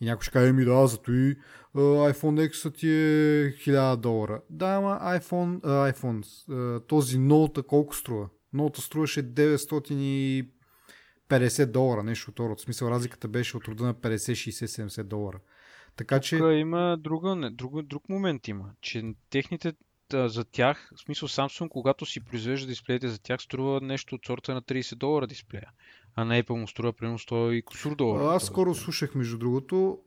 И някой ще каже, ми да, зато и uh, iPhone X ти е 1000 долара. Да, ама iPhone, uh, iPhone uh, този Note колко струва? Note струваше 950 долара, нещо от В смисъл разликата беше от рода на 50, 60, 70 долара. Така че... Тук има друга, друг, друг момент има, че техните за тях, в смисъл Samsung, когато си произвежда дисплеите за тях, струва нещо от сорта на 30 долара дисплея. а на Apple му струва примерно 100 и кусур долара. Аз скоро слушах, между другото,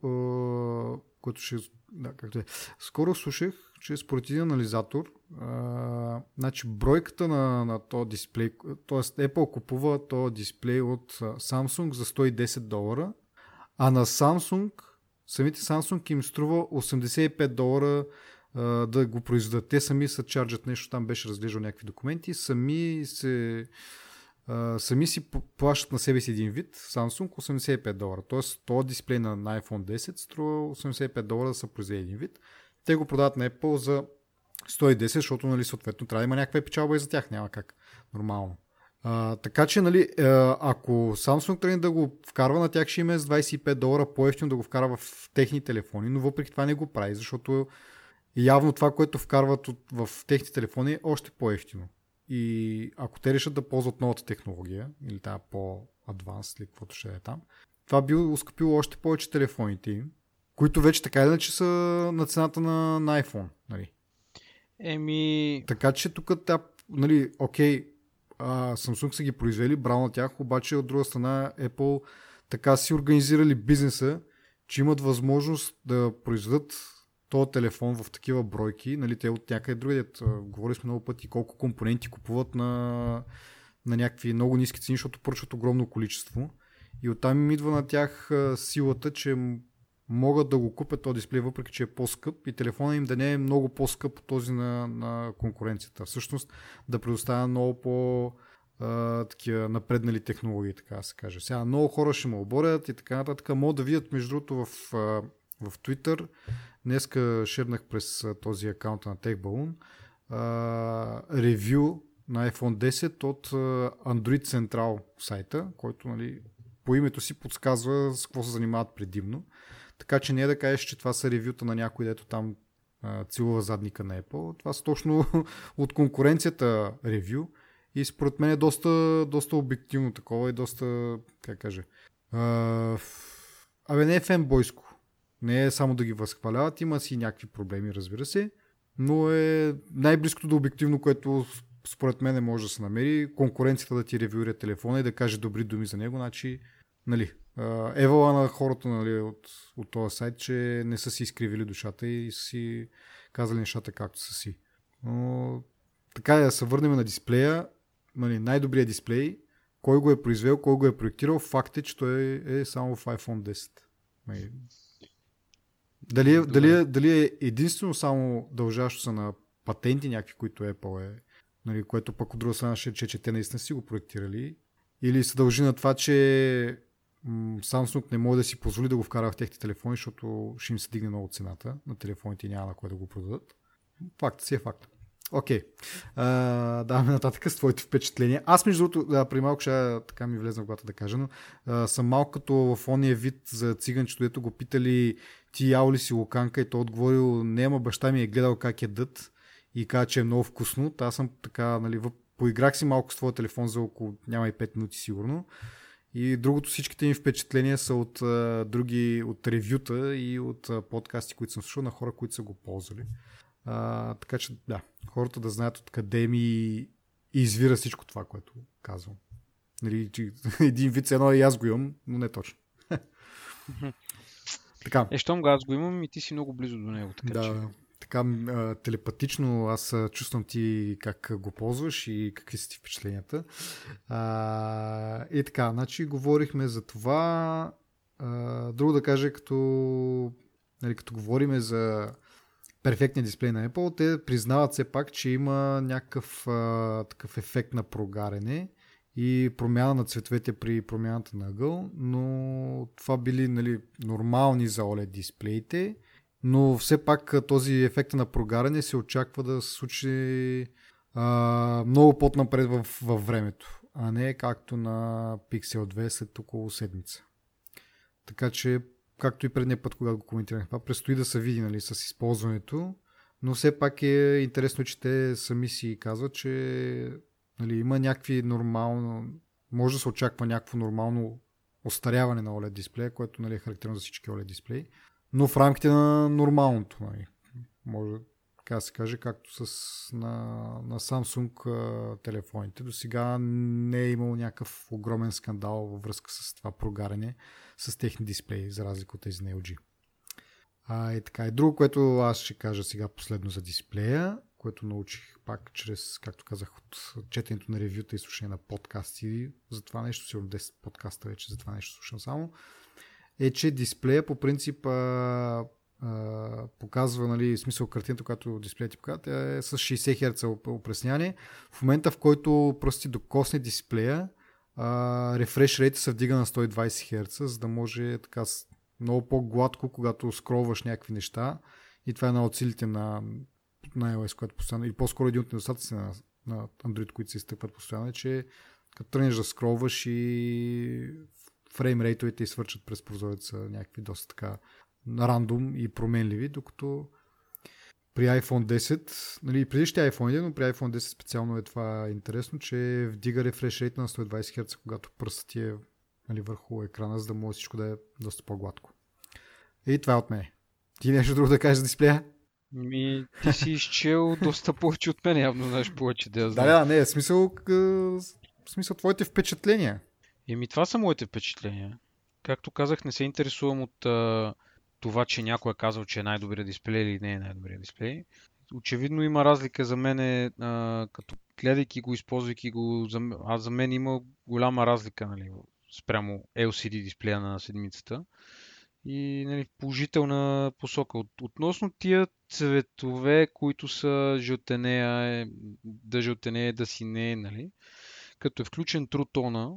което ще... Да, както е. Скоро слушах, че според един анализатор, а, значи бройката на, на този дисплей, т.е. Apple купува този дисплей от Samsung за 110 долара, а на Samsung, самите Samsung им струва 85 долара да го произведат. Те сами са чарджат нещо, там беше разглеждал някакви документи, сами се сами си плащат на себе си един вид, Samsung 85 долара. Тоест, този дисплей на, iPhone 10 струва 85 долара да се произведе един вид. Те го продават на Apple за 110, защото нали, съответно трябва да има някаква печалба и за тях. Няма как. Нормално. А, така че, нали, ако Samsung тръгне да го вкарва, на тях ще има с 25 долара по-ефтино да го вкарва в техни телефони, но въпреки това не го прави, защото явно това, което вкарват в техните телефони е още по-ефтино. И ако те решат да ползват новата технология, или тази по-адванс, или каквото ще е там, това би ускъпило още повече телефоните им, които вече така иначе са на цената на, на iPhone. Нали? Еми... Така че тук нали, окей, а, Samsung са ги произвели, браво на тях, обаче от друга страна Apple така си организирали бизнеса, че имат възможност да произведат този телефон в такива бройки, нали, те от някъде другаде. Говорили сме много пъти колко компоненти купуват на, на някакви много ниски цени, защото поръчват огромно количество. И оттам им идва на тях силата, че могат да го купят този дисплей, въпреки че е по-скъп и телефона им да не е много по-скъп от този на, на конкуренцията. Всъщност да предоставя много по- такива напреднали технологии, така да се каже. Сега много хора ще му оборят и така нататък. Могат да видят, между другото, в, в Twitter. Днеска шернах през този акаунт на TechBalloon ревю на iPhone 10 от Android Central сайта, който нали, по името си подсказва с какво се занимават предимно. Така че не е да кажеш, че това са ревюта на някой, дето там целува задника на Apple. Това са точно от конкуренцията ревю. И според мен е доста, доста обективно такова и доста, как кажа, абе не е фенбойско. Не е само да ги възхваляват, има си някакви проблеми, разбира се, но е най-близкото до обективно, което според мен може да се намери. Конкуренцията да ти ревюира телефона и да каже добри думи за него, значи, нали, евала на хората нали, от, от този сайт, че не са си изкривили душата и си казали нещата както са си. Но така да се върнем на дисплея. Нали, най-добрият дисплей, кой го е произвел, кой го е проектирал, факт е, че той е, е само в iPhone 10. Дали, е, дали, е, дали е единствено само дължащо се на патенти някакви, които Apple е, нали, което пък от друга страна ще че, че те наистина си го проектирали, или се дължи на това, че Samsung не може да си позволи да го вкара в техните телефони, защото ще им се дигне много цената на телефоните и няма на кой да го продадат. Факт си е факт. Окей. Okay. даваме нататък с твоите впечатления. Аз, между другото, да, при малко ще така ми влезна в главата да кажа, но а, съм малко като в ония вид за циганчето, дето го питали ти ял ли си луканка и той отговорил, не, ама баща ми е гледал как ядат и каза, че е много вкусно. Та аз съм така, нали, поиграх си малко с твоя телефон за около, няма и 5 минути сигурно. И другото, всичките ми впечатления са от а, други, от ревюта и от а, подкасти, които съм слушал на хора, които са го ползвали. А, така че, да, хората да знаят откъде ми извира всичко това, което казвам. Нали, че един вид едно и аз го имам, но не точно. така. Е, щом го аз го имам и ти си много близо до него. Така, да, че така телепатично аз чувствам ти как го ползваш и какви са ти впечатленията. А, и така, значи говорихме за това. А, друго да кажа, като, нали, като говориме за перфектния дисплей на Apple, те признават все пак, че има някакъв а, такъв ефект на прогарене и промяна на цветовете при промяната на ъгъл, но това били нали, нормални за OLED дисплеите но все пак този ефект на прогаряне се очаква да се случи а, много по-напред в, във времето, а не както на Pixel 2 след около седмица. Така че, както и предния път, когато го коментирах, това предстои да се види нали, с използването, но все пак е интересно, че те сами си казват, че нали, има някакви нормално, може да се очаква някакво нормално остаряване на OLED дисплея, което нали, е характерно за всички OLED дисплеи но в рамките на нормалното. Нали. Може, така да се каже, както с на, на Samsung телефоните. До сега не е имал някакъв огромен скандал във връзка с това прогаряне с техни дисплеи, за разлика от тези на LG. А, и така. И друго, което аз ще кажа сега последно за дисплея, което научих пак чрез, както казах, от четенето на ревюта и слушане на подкасти за това нещо, сигурно 10 подкаста вече за това нещо слушам само, е, че дисплея по принцип а, а, показва, нали, смисъл картината, която дисплеят ти показва, тя е с 60 Hz опресняване. В момента, в който просто ти докосне дисплея, рефреш рейта се вдига на 120 Hz, за да може така много по-гладко, когато скролваш някакви неща. И това е на от силите на, на iOS, което постоянно, или по-скоро един от недостатъците на, на Android, които се изтъкват постоянно, е, че като тръгнеш да скролваш и фреймрейтовете свърчат през прозореца някакви доста така рандом и променливи, докато при iPhone 10, нали, предишните iPhone, но при iPhone 10 специално е това интересно, че вдига рефреш рейт на 120 Hz, когато пръстът ти е нали, върху екрана, за да може всичко да е доста по-гладко. И това е от мен. Ти нещо друго да кажеш за дисплея? Ми, ти си изчел доста повече от мен, явно знаеш повече да я знам. Да, да, не, смисъл, смисъл твоите впечатления. Еми, това са моите впечатления. Както казах, не се интересувам от а, това, че някой е казал, че е най-добрият дисплей или не е най-добрият дисплей. Очевидно има разлика за мен, а, като гледайки го, използвайки го, за, а за мен има голяма разлика нали, спрямо LCD дисплея на седмицата и нали, положителна посока. От, относно тия цветове, които са жълтенея, е, да жълтенея, да си не, нали, като е включен трутона,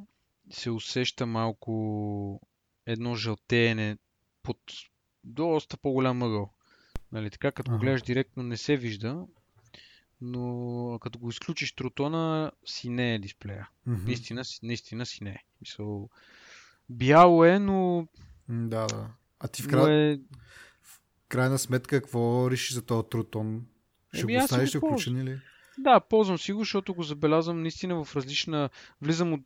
се усеща малко едно жълтеене под доста по-голям ъгъл. Нали, така като ага. го гледаш директно не се вижда, но като го изключиш трутона си не е дисплея. Mm-hmm. Наистина, наистина си не е. Мисъл, бяло е, но... Да, да. А ти в, край... е... в крайна сметка какво реши за този трутон? Ще Еми, го оставиш включен или? Да, ползвам си го, защото го забелязвам наистина в различна... Влизам от...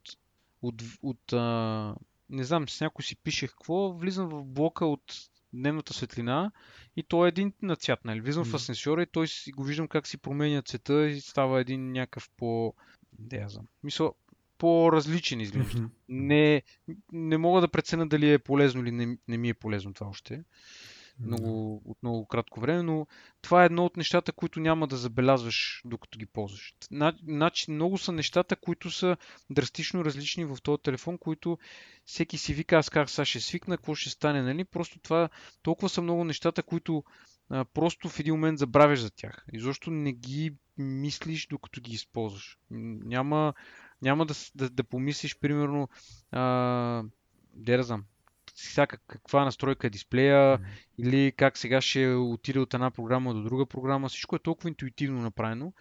от, от а... Не знам, с някой си пишех какво, влизам в блока от дневната светлина и той е един на цвят, нали? Влизам mm. в асенсьора и той си, го виждам как си променя цвета и става един някакъв по... Не я знам. Мисля, по-различен изглежда. Mm-hmm. Не, не мога да преценя дали е полезно или не, не ми е полезно това още много, от много кратко време, но това е едно от нещата, които няма да забелязваш докато ги ползваш. Значи много са нещата, които са драстично различни в този телефон, които всеки си вика, аз как сега ще свикна, какво ще стане, нали? Просто това, толкова са много нещата, които а, просто в един момент забравяш за тях. И защо не ги мислиш докато ги използваш. Няма, няма да, да, да помислиш, примерно, а, да знам, каква настройка е дисплея mm-hmm. или как сега ще отиде от една програма до друга програма. Всичко е толкова интуитивно направено.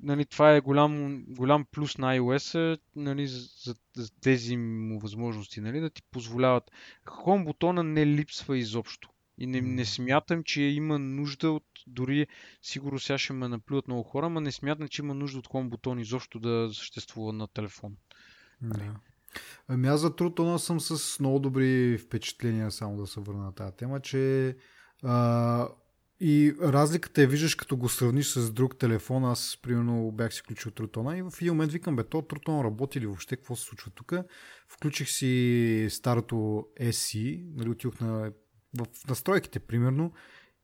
Нали, това е голям, голям плюс на iOS нали, за, за тези му възможности, нали, да ти позволяват. Home бутона не липсва изобщо. И не, не смятам, че има нужда от, дори сигурно сега ще ме наплюват много хора, но не смятам, че има нужда от Home бутон изобщо да съществува на телефон. Да. Ами аз за Трутона съм с много добри впечатления, само да се върна на тази тема, че а, и разликата е, виждаш като го сравниш с друг телефон, аз примерно бях си включил Трутона и в един момент викам, бе, то Трутон работи ли въобще, какво се случва тук? Включих си старото SC, нали, отидох на, в настройките примерно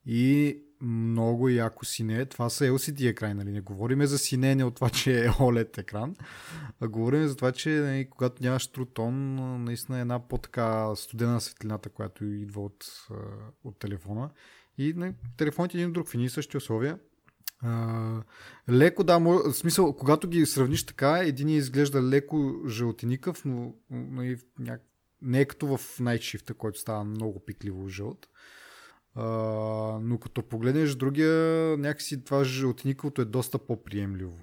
и много яко сине. Това са LCD екрани, нали? Не говориме за синене от това, че е OLED екран, а говорим за това, че нали, когато нямаш трутон, наистина е една по-така студена светлината, която идва от, от телефона. И нали, телефоните един друг в едни същи условия. Uh, леко, да, мож... в смисъл, когато ги сравниш така, един изглежда леко жълтеникъв, но, но и няк... не е като в Night Shift, който става много пикливо жълт. А, но като погледнеш другия, някакси това жълтениковото е доста по-приемливо.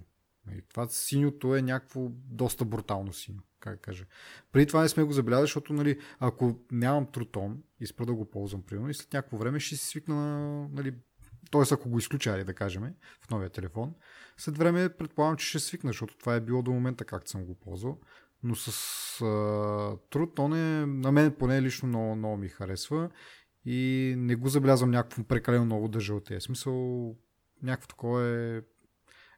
И това синьото е някакво доста брутално синьо, как кажа. Преди това не сме го забелязали, защото нали, ако нямам трутон и спра да го ползвам, примерно, и след някакво време ще си свикна нали, т.е. ако го изключали, да кажем, в новия телефон, след време предполагам, че ще свикна, защото това е било до момента както съм го ползвал. Но с а, труд, он е, на мен поне лично много, много ми харесва и не го забелязвам някакво прекалено много да жълтее. Смисъл, някакво такова е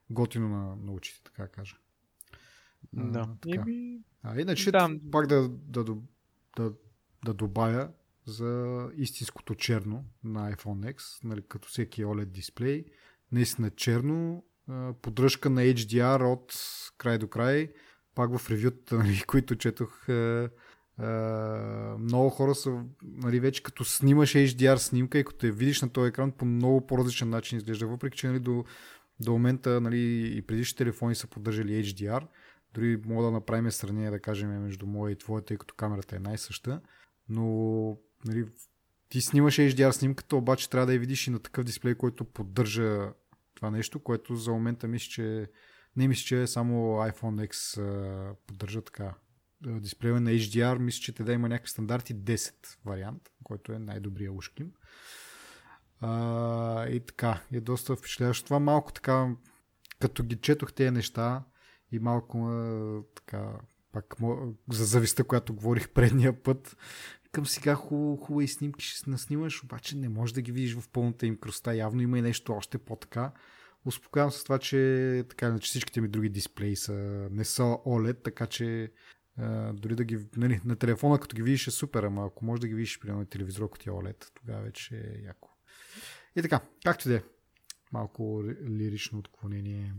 готино на, на очите, така кажа. Да. А, така. А иначе Да. пак да, да, да, да, да добавя за истинското черно на iPhone X, нали, като всеки OLED дисплей, наистина черно, поддръжка на HDR от край до край, пак в ревюта, нали, които четох, а, а, много хора са, нали, вече като снимаш HDR снимка и като я видиш на този екран по много по-различен начин изглежда, въпреки че нали, до, до момента нали, и предишни телефони са поддържали HDR, дори мога да направим сравнение, да кажем, между моя и твоя, тъй като камерата е най-съща. Но нали, ти снимаш HDR снимката, обаче трябва да я видиш и на такъв дисплей, който поддържа това нещо, което за момента мисля, че не мисля, че само iPhone X поддържа така. Дисплея на HDR, мисля, че те да има някакви стандарти 10 вариант, който е най-добрия ушким. И така, е доста впечатляващо. Това малко така, като ги четох тези неща и малко така, пак за зависта, която говорих предния път, към сега хубаво, хубави снимки ще наснимаш, обаче не можеш да ги видиш в пълната им красота. Явно има и нещо още по-така. Успокоявам се с това, че така иначе всичките ми други дисплеи са, не са OLED, така че а, дори да ги, нали, на телефона като ги видиш е супер, ама ако можеш да ги видиш примерно на телевизор, като е OLED, тогава вече е яко. И така, както и да е. Малко ли- лирично отклонение.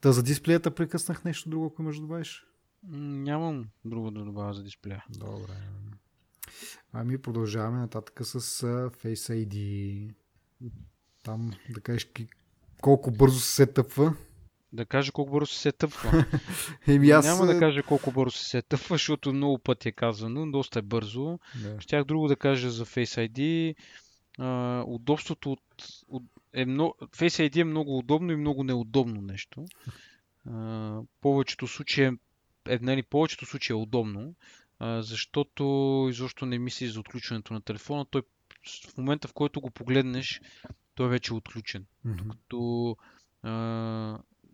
Та за дисплеята прекъснах нещо друго, ако имаш да добавиш? нямам друго да добавя за дисплея. Добре. Ами продължаваме нататък с Face ID. Там да кажеш колко бързо се сетъпва. Да кажа колко бързо се тъпва. Еми аз... Няма да кажа колко бързо се тъпва, защото много пъти е казано, доста е бързо. Да. Щях друго да кажа за Face ID. А, удобството от, от е много, Face ID е много удобно и много неудобно нещо. А, повечето случаи е, е, нали, повечето случаи е удобно, а, защото изобщо не мислиш за отключването на телефона. Той в момента, в който го погледнеш, той вече е отключен. Мгм. Като, а,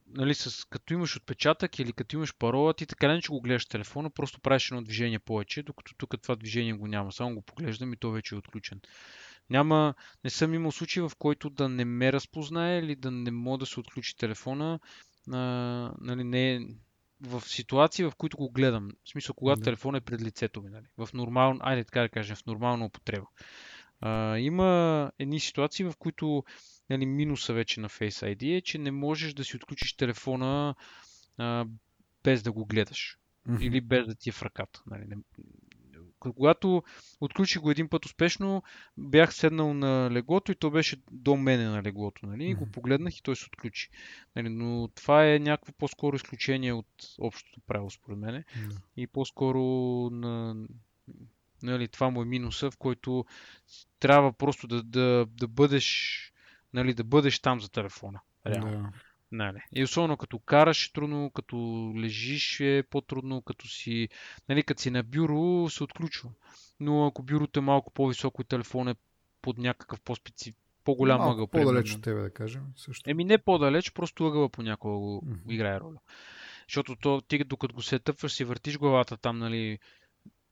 нали, с, като имаш отпечатък или като имаш парола, ти така не че го гледаш телефона, просто правиш едно движение повече, докато тук това движение го няма. Само го поглеждам и то вече е отключен. Няма, не съм имал случай, в който да не ме разпознае или да не мога да се отключи телефона. А, нали, не, е- в ситуации, в които го гледам. В смисъл, когато Да. телефон е пред лицето ми. Нали, в нормално, айде така да кажем, в нормална употреба. А, има едни ситуации, в които нали, минуса вече на Face ID е, че не можеш да си отключиш телефона а, без да го гледаш. Мгм. Или без да ти е в ръката. Нали, не... Когато отключих го един път успешно, бях седнал на леглото и то беше до мене на леглото. Нали, и го погледнах и той се отключи. Нали, но това е някакво по-скоро изключение от общото правило, според мен. Да. И по-скоро на, нали, това му е минуса, в който трябва просто да, да, да бъдеш нали, да бъдеш там за телефона. Реално. Да. Нали. И особено като караш е трудно, като лежиш е по-трудно, като си, нали, като си на бюро се отключва. Но ако бюрото е малко по-високо и телефон е под някакъв по-специ... по-голям Малко ъгъл. по-далеч примерно. от тебе, да кажем. Също. Еми не по-далеч, просто ъгъла понякога го Мгм. играе роля. Защото то, ти докато го се тъпваш, си въртиш главата там, нали,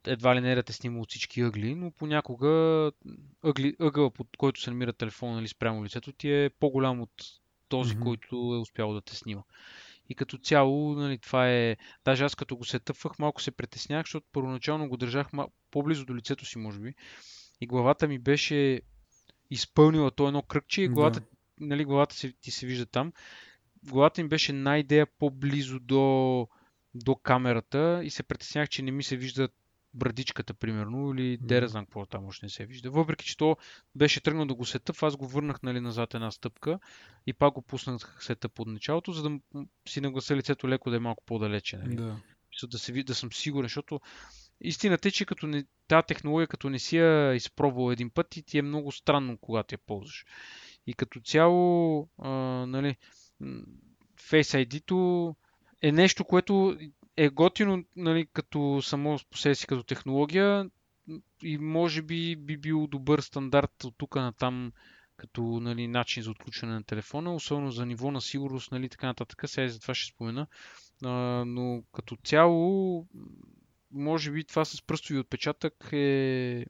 едва ли не да те снима от всички ъгли, но понякога ъгли, ъгъла, под който се намира телефона нали, спрямо лицето ти е по-голям от този, Мгм. който е успял да те снима. И като цяло, нали, това е... Даже аз като го се тъпвах, малко се притеснях, защото първоначално го държах ма... по-близо до лицето си, може би. И главата ми беше изпълнила то едно кръгче и Да. главата, нали, главата си, ти се вижда там. Главата ми беше най-идея по-близо до, до камерата и се притеснях, че не ми се вижда брадичката, примерно, или де Мгм. да знам какво там още не се вижда. Въпреки, че то беше тръгнал да го сетъп, аз го върнах нали, назад една стъпка и пак го пуснах сетъп от началото, за да си наглася лицето леко да е малко по-далече. Нали? Да. За да, се, да съм сигурен, защото истината е, че като не, тази технология, като не си я изпробвал един път, и ти е много странно, когато я ползваш. И като цяло, а, нали, Face ID-то е нещо, което е готино нали, като само по себе си като технология и може би би бил добър стандарт от тук на там като нали, начин за отключване на телефона, особено за ниво на сигурност, нали, така нататък. Сега за това ще спомена. А, но като цяло, може би това с пръстови отпечатък е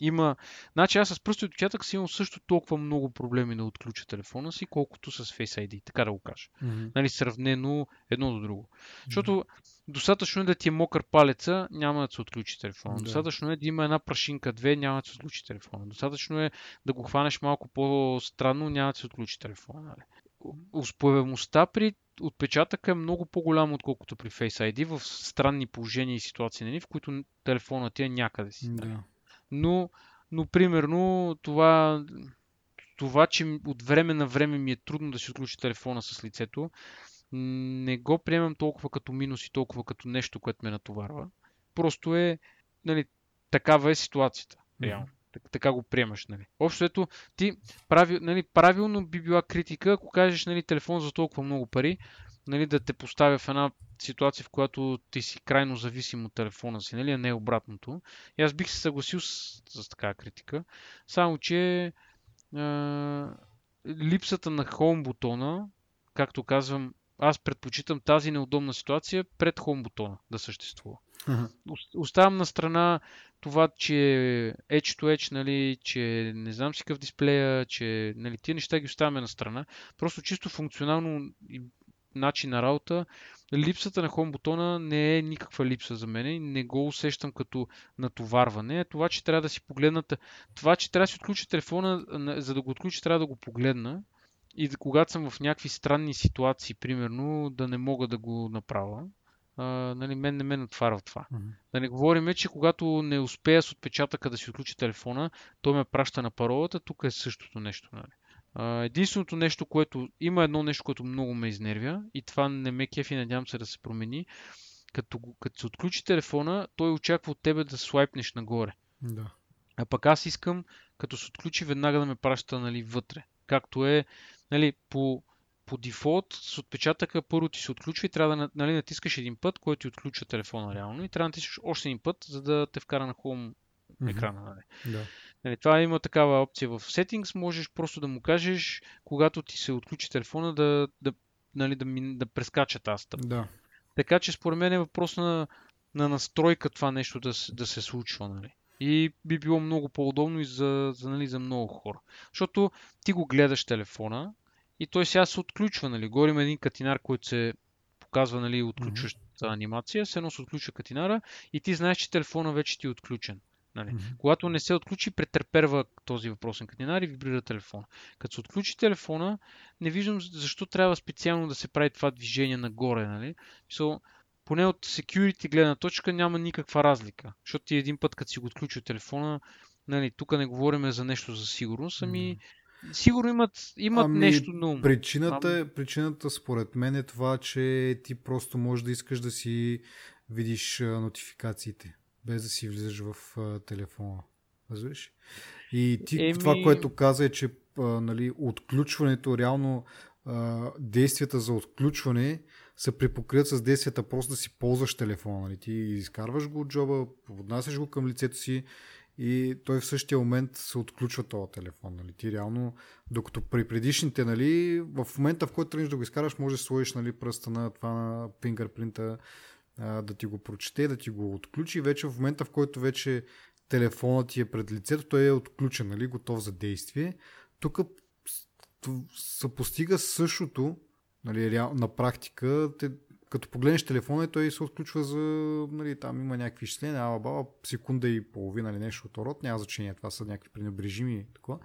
има... Значи аз с пръстови отпечатък си имам също толкова много проблеми да отключа телефона си, колкото с Face ID, така да го кажа. Мгм. Нали, сравнено едно до друго. Защото достатъчно е да ти е мокър палеца, няма да се отключи телефона. Да. Достатъчно е да има една прашинка, две, няма да се отключи телефона. Достатъчно е да го хванеш малко по-странно, няма да се отключи телефона. Нали. Успеваемостта при отпечатъка е много по-голяма, отколкото при Face ID в странни положения и ситуации, нали, в които телефонът ти е някъде си. нали. Да. Но, но примерно това, това, че от време на време ми е трудно да си отключи телефона с лицето, не го приемам толкова като минус и толкова като нещо, което ме натоварва. Просто е, нали, такава е ситуацията. Реално. Так- Така го приемаш, нали. Общо ето, ти прави, нали, правилно би била критика, ако кажеш, нали, телефон за толкова много пари, нали, да те поставя в една ситуация, в която ти си крайно зависим от телефона си, нали, а не обратното. И аз бих се съгласил с, с такава критика. Само, че а, липсата на хоум бутона, както казвам, аз предпочитам тази неудобна ситуация пред хоум бутона да съществува. Ос- Оставам на страна това, че Edge to Edge, нали, че не знам си какъв дисплея, че нали, тия неща ги оставяме на страна. Просто чисто функционално и начин на работа, липсата на хом бутона не е никаква липса за мен и не го усещам като натоварване. Това, че трябва да си погледната, това, че трябва да си отключа телефона, на- за да го отключа, трябва да го погледна. И да, когато съм в някакви странни ситуации, примерно, да не мога да го направя. А, нали, мен не ме натварва това. Мгм. Да не говорим, че когато не успея с отпечатъка да си отключи телефона, той ме праща на паролата, тук е същото нещо. Нали. Единственото нещо, което има едно нещо, което много ме изнервя и това не ме кефи, надявам се да се промени. Като, като се отключи телефона, той очаква от тебе да слайпнеш нагоре. Да. А пък аз искам, като се отключи, веднага да ме праща нали, вътре. Както е нали, по, по дефолт с отпечатъка първо ти се отключва и трябва да на- нали, натискаш един път, който ти отключва телефона реално и трябва да натискаш още един път, за да те вкара на Мгм. екрана. Нали. Да. Нали, това има такава опция в Settings, можеш просто да му кажеш, когато ти се отключи телефона, да, да, нали, да, мин- да прескача тази стъпка. Да. Така че според мен е въпрос на, на настройка това нещо да, се- да се случва. Нали. И би било много по-удобно и за, за, нали, за много хора. Защото ти го гледаш телефона и той сега се отключва. Нали. Горе има един катинар, който се показва нали, отключващата анимация, се едно се отключва катинара и ти знаеш, че телефона вече ти е отключен. Нали. Мгм. Когато не се отключи, претърперва този въпросен катинар и вибрира телефона. Като се отключи телефона, не виждам защо трябва специално да се прави това движение нагоре. Нали? So, поне от security гледна точка няма никаква разлика. Защото ти един път, като си го отключил телефона, нали, тук не говорим за нещо за сигурност, ами сигурно имат, имат Ами, нещо на ум. Причината, е, причината според мен е това, че ти просто можеш да искаш да си видиш нотификациите, без да си влизаш в а, телефона. Разбираш? И ти Еми- това, което каза е, че а, нали, отключването, реално а, действията за отключване се припокрият с действията просто да си ползваш телефона. Нали? Ти изкарваш го от джоба, поднасяш го към лицето си и той в същия момент се отключва този телефон. Нали? Ти реално, докато при предишните, нали, в момента в който тръгнеш да го изкараш, може да сложиш нали, пръста на това на фингърпринта, да ти го прочете, да ти го отключи. Вече в момента, в който вече телефонът ти е пред лицето, той е отключен, нали, готов за действие. Тук се постига същото, нали, реал, на практика, те, като погледнеш телефона, той се отключва за, нали, там има някакви изчисления, ала баба, секунда и половина или нещо от род, няма значение, това са някакви пренебрежими, такова.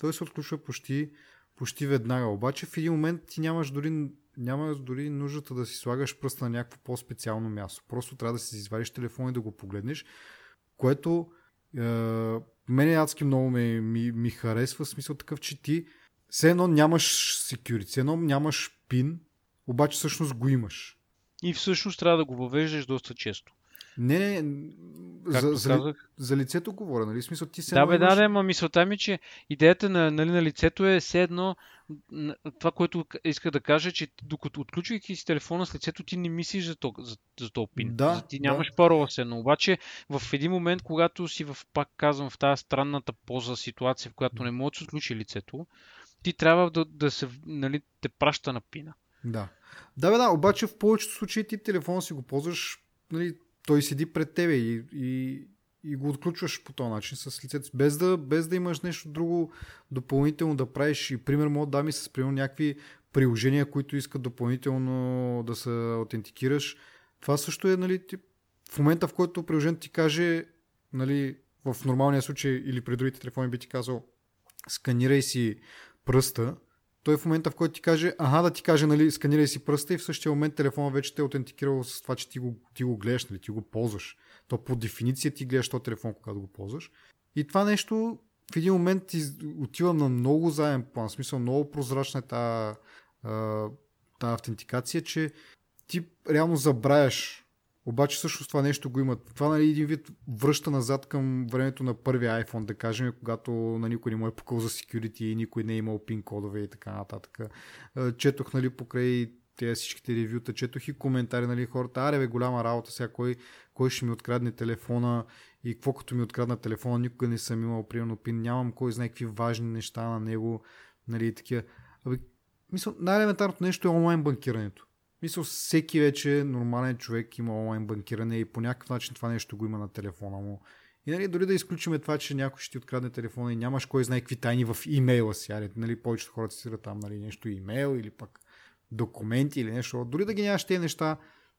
Той се отключва почти, почти веднага, обаче в един момент ти нямаш дори, нямаш дори нуждата да си слагаш пръста на някакво по-специално място. Просто трябва да си извадиш телефона и да го погледнеш, което е, мене адски много ми, ми, ми харесва, в смисъл такъв, че ти все едно нямаш security, все едно нямаш пин, обаче всъщност го имаш. И всъщност трябва да го въвеждаш доста често. Не, не, за, Както за, казах, за лицето говоря, нали? Смисъл ти се Да, бе, да, да, ма мисълта ми, че идеята на, нали, на лицето е все едно това, което иска да кажа, че докато отключвайки си телефона с лицето, ти не мислиш за, то, за, за този пин. Да, за, ти да. нямаш парола се, но обаче в един момент, когато си в, пак казвам, в тази странната поза, ситуация, в която не може да се отключи лицето, ти трябва да, да се, нали, те праща на пина. Да. Да, бе, да, обаче в повечето случаи ти телефона си го ползваш, нали, той седи пред тебе и, и, и го отключваш по този начин с лицето, без да, без да имаш нещо друго допълнително да правиш. И пример мога да ми с примерно някакви приложения, които искат допълнително да се аутентикираш. Това също е, нали, тип, в момента, в който приложението ти каже, нали, в нормалния случай или при другите телефони би ти казал, сканирай си пръста, той в момента, в който ти каже, ага, да ти каже, нали, сканирай си пръста и в същия момент телефона вече те е аутентикирал с това, че ти го, ти го гледаш, нали, ти го ползваш. То по дефиниция ти гледаш този телефон, когато го ползваш. И това нещо в един момент отива на много заем план, в смисъл много прозрачна е тази, тази автентикация, че ти реално забравяш обаче също това нещо го имат. Това нали, един вид връща назад към времето на първия iPhone, да кажем, когато на никой не му е покъл за security и никой не е имал пин кодове и така нататък. Четох нали, покрай тези всичките ревюта, четох и коментари, нали, хората, аре бе, голяма работа, сега кой, кой ще ми открадне телефона и какво като ми открадна телефона, никога не съм имал примерно пин, нямам кой знае какви важни неща на него, нали, такива. Абе, мисля, най-елементарното нещо е онлайн банкирането. Мисля, всеки вече нормален човек има онлайн банкиране и по някакъв начин това нещо го има на телефона му. И нали, дори да изключиме това, че някой ще ти открадне телефона и нямаш кой знае какви тайни в имейла си. Али, нали, повечето хора цитират там нали, нещо имейл или пък документи или нещо. Дори да ги нямаш тези неща,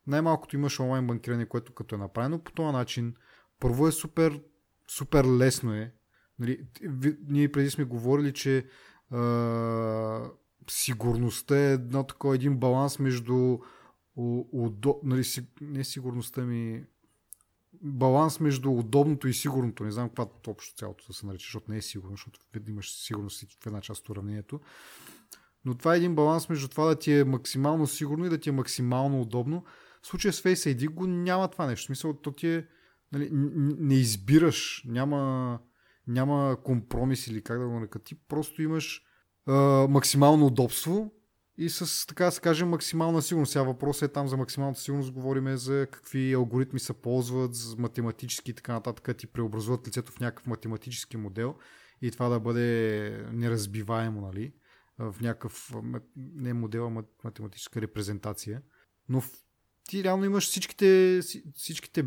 най-малкото имаш онлайн банкиране, което като е направено по този начин, първо е супер, супер лесно е. Нали, ние преди сме говорили, че е, сигурността е едно такова, един баланс между удо, нали, си, не сигурността ми баланс между удобното и сигурното. Не знам каква общо цялото да се нарече, защото не е сигурно, защото имаш сигурност в една част от уравнението. Но това е един баланс между това да ти е максимално сигурно и да ти е максимално удобно. В случая с Face ID го няма това нещо. В смисъл, то ти е, нали, не избираш, няма, няма компромис или как да го нарека. Ти просто имаш максимално удобство и с, така да се каже, максимална сигурност. Сега въпросът е там за максималната сигурност, говорим за какви алгоритми се ползват, за математически и така нататък, ти преобразуват лицето в някакъв математически модел и това да бъде неразбиваемо, нали? В някакъв, не модел, а математическа репрезентация. Но ти реално имаш всичките, всичките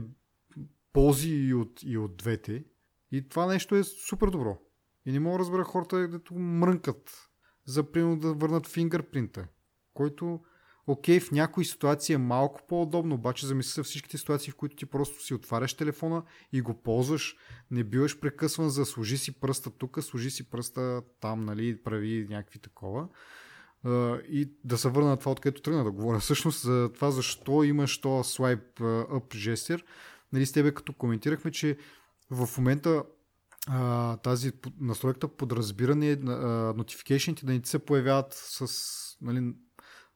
ползи и от, и от двете. И това нещо е супер добро. И не мога да разбера хората, да мрънкат за примерно да върнат фингърпринта, който окей, в някои ситуации е малко по-удобно, обаче замисли се всичките ситуации, в които ти просто си отваряш телефона и го ползваш, не биваш прекъсван за служи си пръста тук, служи си пръста там, нали, прави някакви такова. и да се върна на това, откъдето тръгна да говоря. Всъщност за това защо имаш то swipe up жестер. Нали, с тебе като коментирахме, че в момента а, тази настройката подразбиране, notification да не ти се появяват с нали,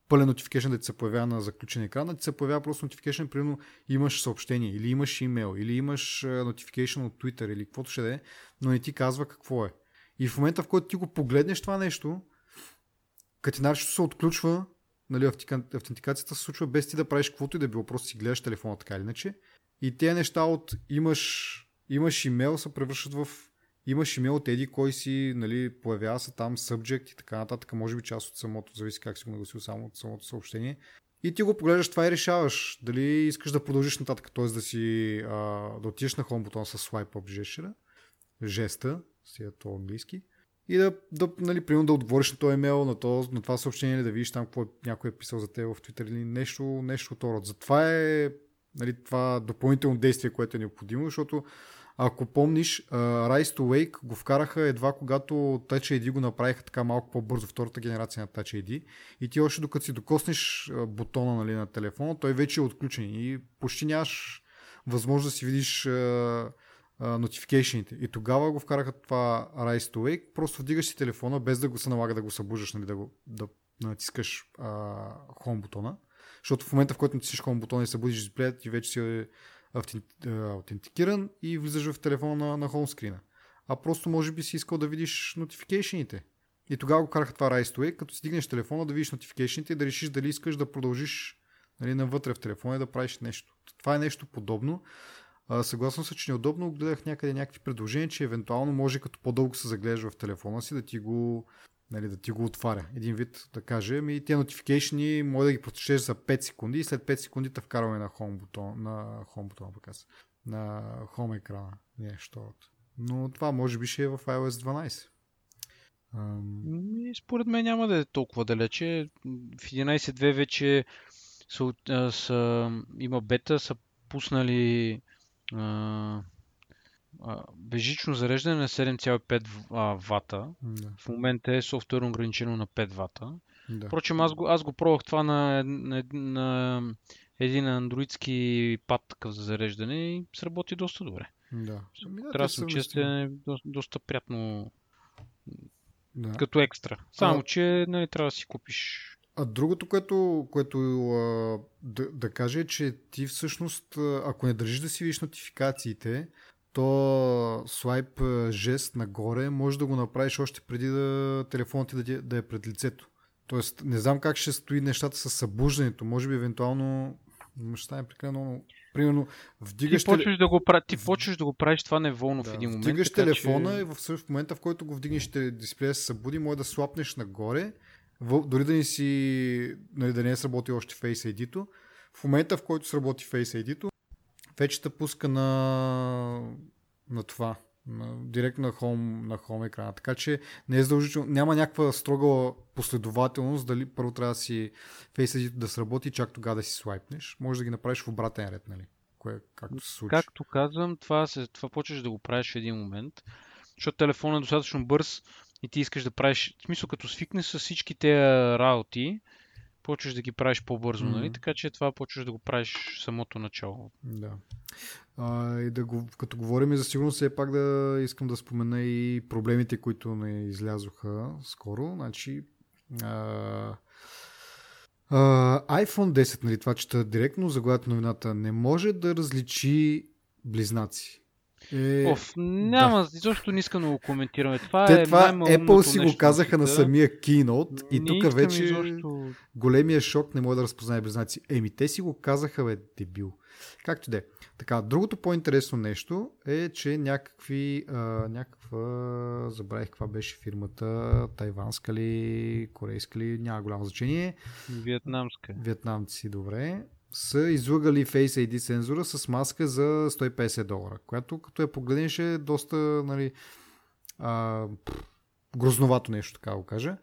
пълен notification да ти се появява на заключен екран, да ти се появява просто notification, примерно имаш съобщение, или имаш имейл, или имаш notification от Twitter, или каквото ще да е, но не ти казва какво е. И в момента, в който ти го погледнеш това нещо, катинарчето се отключва, нали, автентикацията се случва без ти да правиш каквото и да било, просто си гледаш телефона така или иначе. И тези неща от имаш имаш имейл, се превръщат в имаш имейл от еди кой си, нали, появява се там subject и така нататък, може би част от самото, зависи как си го нагласил само от самото съобщение. И ти го поглеждаш това и решаваш дали искаш да продължиш нататък, т.е. да си а, да отидеш на home бутона с swipe up жестера, жеста, си е то английски, и да, да нали, примерно да отговориш на този имейл, на, то, на това съобщение, да видиш там какво някой е писал за теб в Twitter или нещо, нещо от род. Затова е нали, това допълнително действие, което е необходимо, защото ако помниш, Rise to Wake го вкараха едва когато Touch ID го направиха така малко по-бързо, втората генерация на Touch ID. И ти още докато си докоснеш бутона нали, на телефона, той вече е отключен и почти нямаш възможност да си видиш нотификейшените. И тогава го вкараха това Rise to Wake, просто вдигаш си телефона, без да го се налага да го събуждаш, нали, да, го, да натискаш uh, Home бутона. Защото в момента, в който натискаш Home бутона и събудиш дисплеят, ти вече си аутентикиран и влизаш в телефона на, на хоумскрина. А просто може би си искал да видиш нотификейшените. И тогава го караха това Rise to като си дигнеш телефона да видиш нотификейшените и да решиш дали искаш да продължиш нали, навътре в телефона и да правиш нещо. Това е нещо подобно. А, съгласно се, че неудобно гледах някъде някакви предложения, че евентуално може като по-дълго се загледаш в телефона си да ти го нали, да ти го отваря. Един вид да каже, ми тези notification може да ги прочетеш за 5 секунди и след 5 секунди те вкарваме на home бутон, на home бутон, пък на home екрана. нещо. Но това може би ще е в iOS 12. Um... Според мен няма да е толкова далече. В 11.2 вече са, са, има бета, са пуснали а, а, бежично зареждане на 7,5 вата. Да. В момента е софтуерно ограничено на 5 вата. Да. Впрочем, аз го, аз го пробвах това на, на, на един андроидски пад такъв за зареждане и сработи доста добре. Да. Ами Трябва да съм честен, е доста, доста приятно да. като екстра. Само, а... че нали, трябва да си купиш а другото, което, което а, да, да кажа е, че ти всъщност, ако не държиш да си видиш нотификациите, то слайп жест нагоре може да го направиш още преди да телефонът ти да, да е пред лицето. Тоест, не знам как ще стои нещата с събуждането. Може би, евентуално, ще стане прекалено Примерно, вдигаш... Ти почваш, да го, ти почваш да го правиш това неволно да, в един момент. Вдигаш телефона че... и в, в момента, в който го вдигнеш, дисплея се събуди, може да слапнеш нагоре, в, дори да не си, нали, да не е сработи още Face ID-то. В момента, в който сработи Face ID-то, вече те пуска на, на това, на, директно на home, на home екрана. Така че не е задължително, няма някаква строга последователност дали първо трябва да си Face ID да сработи чак тогава да си слайпнеш. Може да ги направиш в обратен ред, нали? Кое, както се случи. Както казвам, това, се, това почваш да го правиш в един момент, защото телефонът е достатъчно бърз и ти искаш да правиш, в смисъл като свикнеш с всички тези работи, почваш да ги правиш по-бързо, mm-hmm. нали? Така че това почваш да го правиш самото начало. Да. А, и да го, като говорим за сигурност, все пак да искам да спомена и проблемите, които не излязоха скоро. Значи, а, а, iPhone 10, нали, това чета директно, заглавието новината, не може да различи близнаци. Е, Оф, няма, да. изобщо не искам да го коментираме. Това Те е това Apple си го казаха на самия Keynote и тук вече изобщо... големия шок не може да разпознае близнаци. Еми, те си го казаха, бе, дебил. Както де. Така, другото по-интересно нещо е, че някакви, а, някаква, забравих каква беше фирмата, тайванска ли, корейска ли, няма голямо значение. Вьетнамска. Вьетнамци, добре са излъгали Face ID сензора с маска за 150 долара, която като я погледнеш е доста нали, а, грозновато нещо, така го кажа.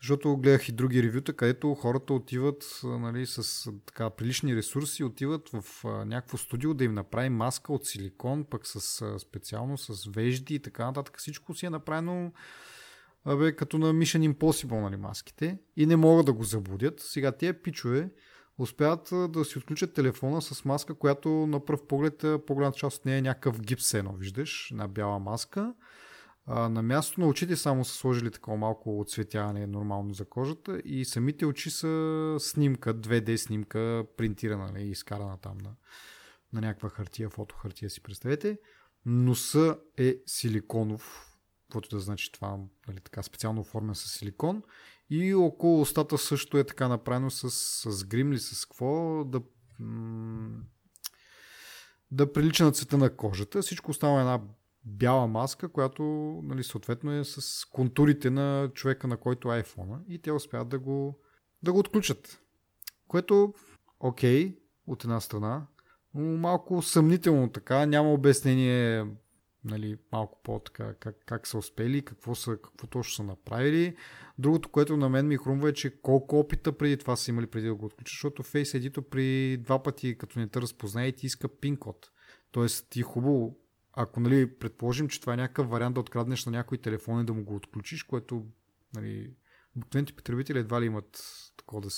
Защото гледах и други ревюта, където хората отиват нали, с така прилични ресурси, отиват в а, някакво студио да им направи маска от силикон, пък с, а, специално с вежди и така нататък. Всичко си е направено абе, като на Mission Impossible нали, маските и не могат да го забудят. Сега тия пичове успяват да си отключат телефона с маска, която на пръв поглед, по-голямата част от нея е някакъв гипсено, виждаш, на бяла маска. А, на мястото на очите само са сложили такова малко оцветяване нормално за кожата и самите очи са снимка, 2D снимка, принтирана и нали, изкарана там на, на някаква хартия, фотохартия си представете. Носа е силиконов, каквото да значи това, нали, така специално оформен с силикон и около устата също е така направено с, с грим ли с какво да, да прилича на цвета на кожата. Всичко остава една бяла маска, която нали, съответно е с контурите на човека, на който е iPhone. И те успяват да го, да го отключат. Което, окей, от една страна, но малко съмнително така. Няма обяснение нали, малко по-така как, как са успели, какво, са, какво точно са направили. Другото, което на мен ми хрумва е, че колко опита преди това са имали преди да го отключат, защото Face ID при два пъти, като не те разпознае, ти иска пин код. Тоест ти хубаво, ако нали, предположим, че това е някакъв вариант да откраднеш на някой телефон и да му го отключиш, което нали, обикновените потребители едва ли имат такова да,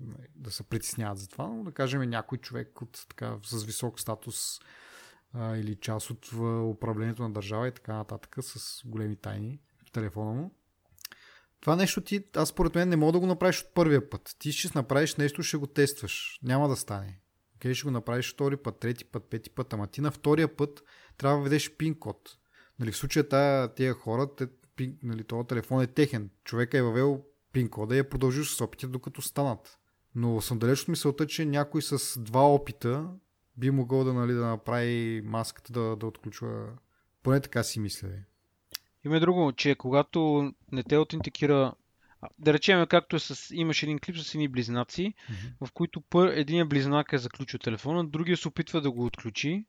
нали, да се притесняват за това, но да кажем някой човек от, така, с висок статус или част от управлението на държава и така нататък с големи тайни в телефона му. Това нещо ти, аз според мен не мога да го направиш от първия път. Ти ще направиш нещо, ще го тестваш. Няма да стане. Okay, ще го направиш втори път, трети път, пети път, ама ти на втория път трябва да ведеш пин код. Нали, в случая тая, тия хора, те, пин, нали, този телефон е техен. Човека е въвел пин кода и е продължил с опитите, докато станат. Но съм далеч от мисълта, че някой с два опита би могъл да, нали, да направи маската да, да отключва. Поне така си мисля. Има друго, че когато не те аутентикира да речем, както е с, имаш един клип с едни близнаци, mm-hmm. в които пър, един близнак е заключил телефона, другия се опитва да го отключи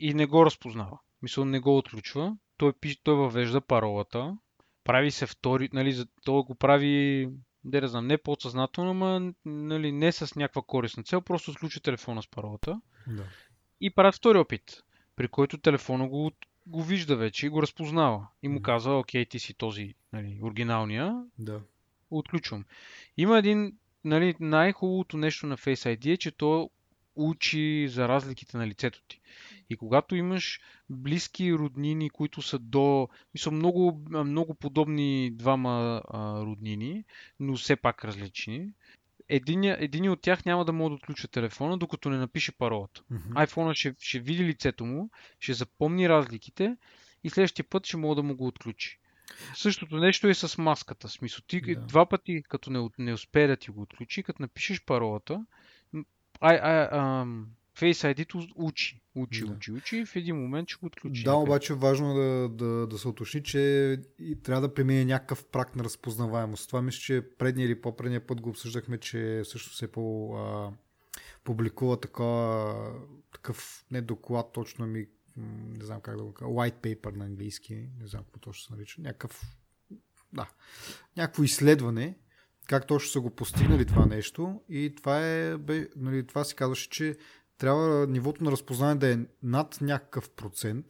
и не го разпознава. Мисъл не го отключва. Той, пише, той въвежда паролата. Прави се втори, нали, той го прави да не знам, не подсъзнателно, но нали, не с някаква корисна цел, просто отключва телефона с паролата. Да. И правят втори опит, при който телефона го, го вижда вече и го разпознава. И му казва, окей, ти си този нали, оригиналния, Да. отключвам. Има един, нали, най-хубавото нещо на Face ID е, че то учи за разликите на лицето ти. И когато имаш близки роднини, които са до... Мисля, много, много подобни двама а, роднини, но все пак различни, единия, един от тях няма да може да отключа телефона, докато не напише паролата. Mm-hmm. iPhone ще, ще види лицето му, ще запомни разликите и следващия път ще мога да му го отключи. Същото нещо е с маската. Смисъл, ти Да. два пъти, като не, не успее да ти го отключи, като напишеш паролата, ай, ай, ам, Face ID учи, учи, Да. учи, учи и в един момент ще го отключи. Да, обаче важно е да, да, да се уточни, че трябва да премине някакъв прак на разпознаваемост. Това мисля, че предния или по-предния път го обсъждахме, че също се по, а, публикува такова, такъв, не доклад точно, ми, не знам как да го кажа, white paper на английски, не знам какво точно се нарича, някакъв, да, някакво изследване, как точно са го постигнали това нещо и това е, бе, нали, това се казваше, че трябва нивото на разпознаване да е над някакъв процент,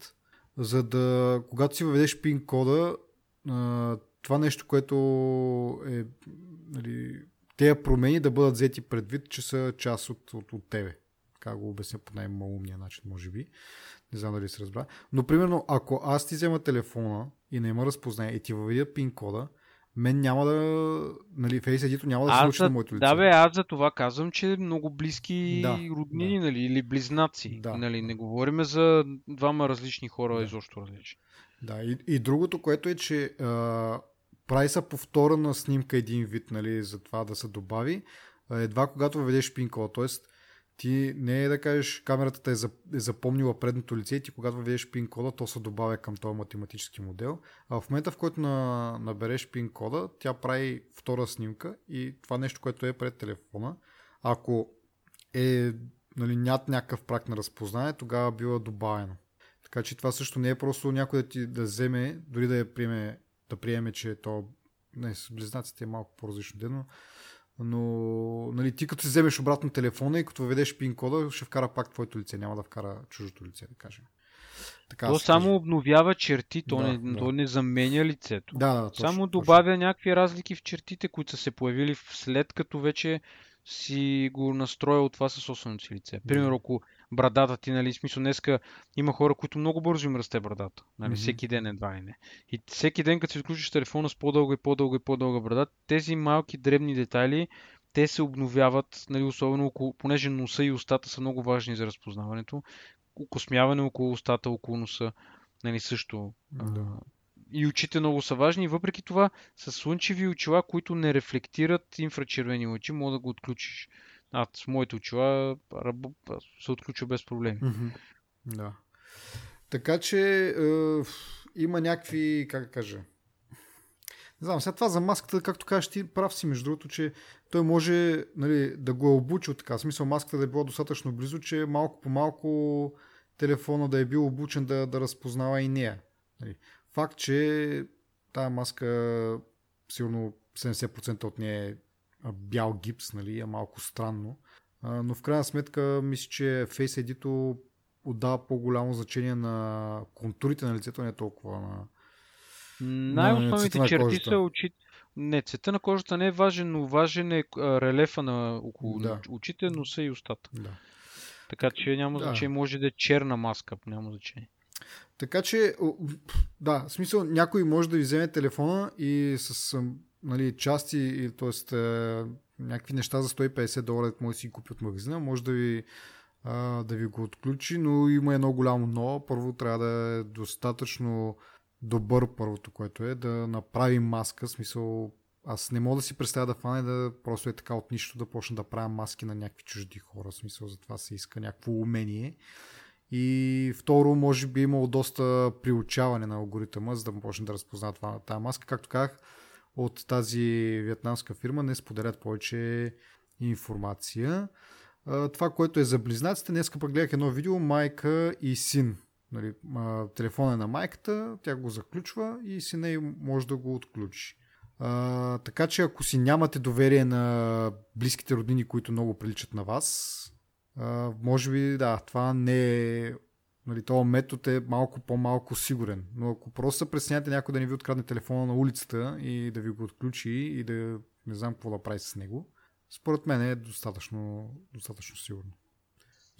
за да, когато си въведеш пин кода, това нещо, което е, нали, тези промени да бъдат взети предвид, че са част от, от, от тебе. Как го обясня по най-малумния начин, може би. Не знам дали се разбра. Но, примерно, ако аз ти взема телефона и не има разпознание и ти въведя пин кода, мен няма да, нали, Face ID няма да се случи за, на моето лице. да, бе, аз за това казвам, че много близки Да, роднини, нали, или близнаци. Да. Нали, не говорим за двама различни хора, Да. изобщо различни. Да, и, и другото, което е, че а, прави са повторена снимка един вид, нали, за това да се добави, едва когато въведеш пин код. Тоест, ти не е да кажеш, камерата е, е запомнила предното лице и ти когато въведеш пин кода, то се добавя към този математически модел. А в момента, в който на, набереш пин кода, тя прави втора снимка и това нещо, което е пред телефона, ако е нали, над някакъв прак на разпознание, тогава бива добавено. Така че това също не е просто някой да ти да вземе, дори да я приеме, да приеме, че то не, с близнаците е малко по-различно ден, но, но нали, ти като си вземеш обратно телефона и като въведеш пин кода, ще вкара пак твоето лице, няма да вкара чужото лице, да кажем. Така, То само каже. обновява черти, то, Да, не, да. то не заменя лицето. Да, да, точно, само точно. добавя някакви разлики в чертите, които са се появили след като вече си го настроил това със собственото си лице. Примерно, ако брадата ти, нали, смисъл днеска има хора, които много бързо им расте брадата. Нали, Мгм. всеки ден едва ли не. И всеки ден, като си отключиш телефона с по-дълга и по-дълга и по-дълга брада, тези малки дребни детайли, те се обновяват, нали, особено около, понеже носа и устата са много важни за разпознаването. Окосмяване около устата, около носа, нали, също. Да. И очите много са важни. И въпреки това, с слънчеви очила, които не рефлектират инфрачервени лъчи, мога да го отключиш. А с моите очила раб- се отключва без проблеми. Мгм. Да. Така че е, има някакви, как кажа, не знам, сега това за маската, както кажеш ти, прав си, между другото, че той може нали, да го е обучил така. В смисъл маската да е била достатъчно близо, че малко по малко телефона да е бил обучен да, да разпознава и нея. Нали. Факт, че тая маска сигурно 70% от нея е бял гипс, нали, е малко странно. Но в крайна сметка мисля, че Face ID-то отдава по-голямо значение на контурите на лицето, не толкова на... Най-основните на черти кожата. са очите. Не, цвета на кожата не е важен, но важен е релефа на около Да. очите, носа и устата. Да. Така че няма Да. значение, може да е черна маска, няма значение. Така че, да, в смисъл, някой може да ви вземе телефона и с нали, части, т.е. някакви неща за 150 долара, може да си купи от магазина, може да ви, да ви го отключи, но има едно голямо но. Първо трябва да е достатъчно добър първото, което е да направи маска, смисъл аз не мога да си представя да фане да просто е така от нищо да почна да правя маски на някакви чужди хора. В смисъл за това се иска някакво умение. И второ, може би е имало доста приучаване на алгоритъма, за да почне да разпознава това, тази маска. Както казах, от тази вьетнамска фирма не споделят повече информация. Това, което е за близнаците, днес пък гледах едно видео, майка и син. Нали, телефон е на майката, тя го заключва и сина й може да го отключи. А, така че ако си нямате доверие на близките роднини, които много приличат на вас, а, може би да, това не е Нали, този метод е малко по-малко сигурен. Но ако просто се пресняте някой да не ви открадне телефона на улицата и да ви го отключи и да не знам какво да прави с него, според мен е достатъчно, достатъчно сигурно.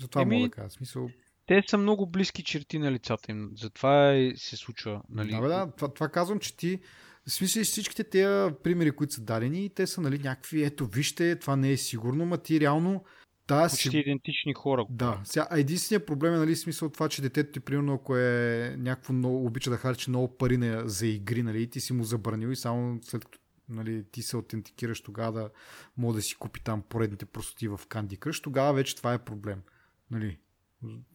Затова Еми, мога да кажа. Смисъл... Те са много близки черти на лицата им. Затова се случва. Нали? Да, бе, да. Това, това казвам, че ти смисъл всичките тези примери, които са дадени, те са нали, някакви, ето вижте, това не е сигурно, ма ти реално да, Почти си... идентични хора. Да. Сега, единственият проблем е нали, смисъл това, че детето ти, примерно, ако е някакво много, обича да харчи много пари на, за игри, нали, и ти си му забранил и само след като нали, ти се аутентикираш тогава да може да си купи там поредните простоти в Candy Crush, тогава вече това е проблем. Нали.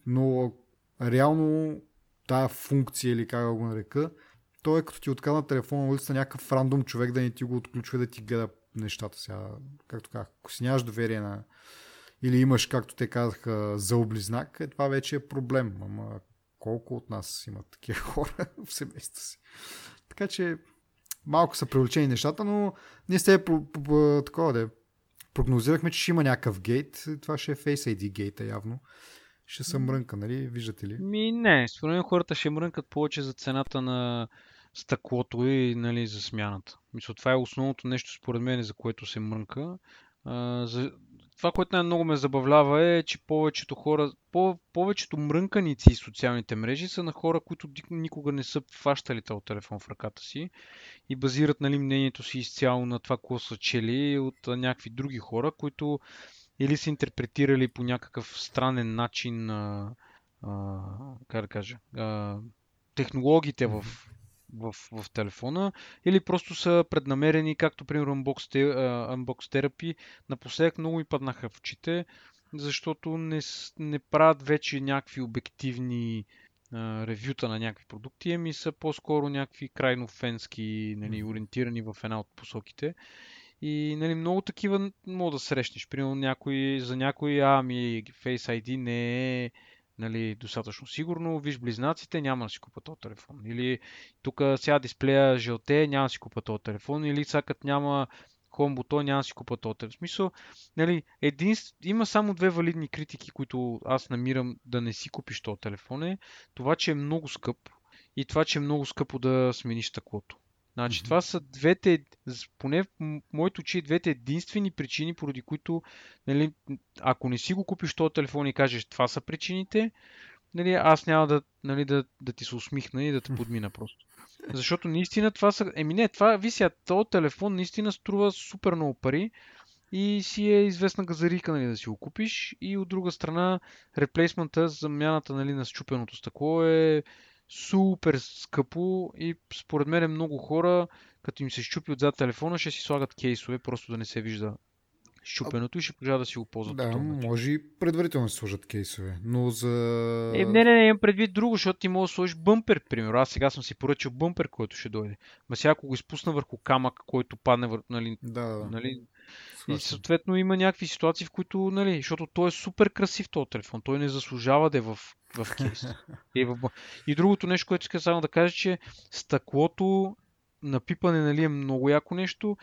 Но реално тая функция или как да го нарека, то е като ти откана телефона на улица някакъв рандом човек да не ти го отключва да ти гледа нещата сега. Както казах, ако си нямаш доверие на, или имаш, както те казаха, заоблизнак, е, това вече е проблем. Ама колко от нас имат такива хора в семейството си. Така че малко са привлечени нещата, но ние сте такова да прогнозирахме, че ще има някакъв гейт. Това ще е Face ID гейта явно. Ще се мрънка, нали? Виждате ли? Ми не, според мен хората ще мрънкат повече за цената на стъклото и нали, за смяната. Мисля, това е основното нещо според мен, за което се мрънка. А, за, това, което най-много ме забавлява е, че повечето хора, по, повечето мрънканици и социалните мрежи са на хора, които никога не са фащали този телефон в ръката си и базират нали, мнението си изцяло на това, какво са чели от някакви други хора, които или са интерпретирали по някакъв странен начин, а, а, как да кажа, а, технологиите в в, в телефона или просто са преднамерени, както примерно Unbox, Unbox Therapy. Напоследък много ми паднаха в очите, защото не, не правят вече някакви обективни а, ревюта на някакви продукти, ами са по-скоро някакви крайно фенски, нали, ориентирани в една от посоките. И нали, много такива мога да срещнеш. Примерно някой, за някой, ами Face ID не е нали, достатъчно сигурно, виж близнаците, няма да си купа този телефон. Или тук сега дисплея жълте, няма да си купа този телефон. Или сега няма Home бутон, няма да си купа този телефон. В смисъл, нали, един, има само две валидни критики, които аз намирам да не си купиш този телефон. Е това, че е много скъп и това, че е много скъпо да смениш стъклото. Значи, mm-hmm. това са двете, поне в моето очи, двете единствени причини, поради които, нали, ако не си го купиш този телефон и кажеш, това са причините, нали, аз няма да, нали, да, да ти се усмихна и да те подмина просто. Защото наистина това са... Еми не, това, вися, този телефон наистина струва супер много пари и си е известна газарика нали, да си го купиш. И от друга страна, реплейсмента, замяната нали, на счупеното стъкло е супер скъпо и според мен много хора, като им се щупи отзад телефона, ще си слагат кейсове, просто да не се вижда щупеното и ще продължават да си го ползват. Да, може и предварително да сложат кейсове, но за... Е, не, не, не, имам предвид друго, защото ти можеш да сложиш бъмпер, примерно. Аз сега съм си поръчал бъмпер, който ще дойде. Ма сега ако го изпусна върху камък, който падне върху, нали, да, да. нали, и съответно има някакви ситуации, в които, нали, защото той е супер красив този телефон, той не заслужава да е в, в кейс. и, в... и другото нещо, което иска само да кажа, че стъклото на пипане нали, е много яко нещо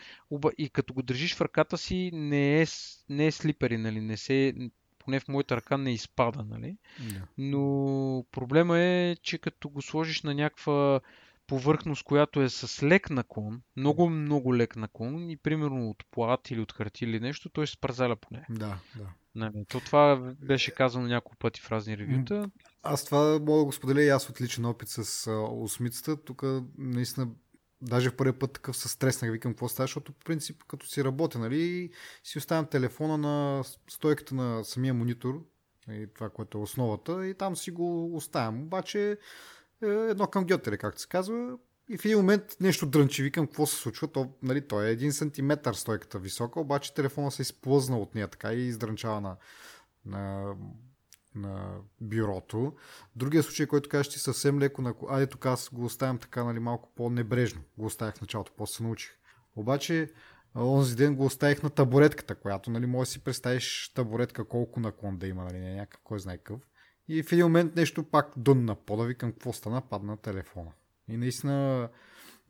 и като го държиш в ръката си не е, не е слипери, нали, не се, поне в моята ръка не изпада. Нали? Yeah. Но проблема е, че като го сложиш на някаква повърхност, която е с лек наклон, много, много лек наклон и примерно от плат или от хартия или нещо, той се спързаля по нея. Да, да. Нали, то това беше казано няколко пъти в разни ревюта. Аз това мога да го споделя и аз от личен опит с а, осмицата. Тук наистина даже в първия път такъв се стреснах, викам какво става, защото по принцип като си работя, нали, си оставям телефона на стойката на самия монитор, и това, което е основата, и там си го оставям. Обаче едно към гьотере, както се казва. И в един момент нещо дрънчи, викам какво се случва. То, нали, то е един сантиметър стойката висока, обаче телефона се изплъзна от нея така и издранчава на, на, на бюрото. Другия случай, който кажеш ти съвсем леко, на... айде тук аз го оставям така нали, малко по-небрежно. Го оставях в началото, после се научих. Обаче онзи ден го оставих на табуретката, която нали, може да си представиш табуретка колко наклон да има, нали, някакъв, кой знае какъв. И в един момент нещо пак дънна пода, викам какво стана, падна телефона. И наистина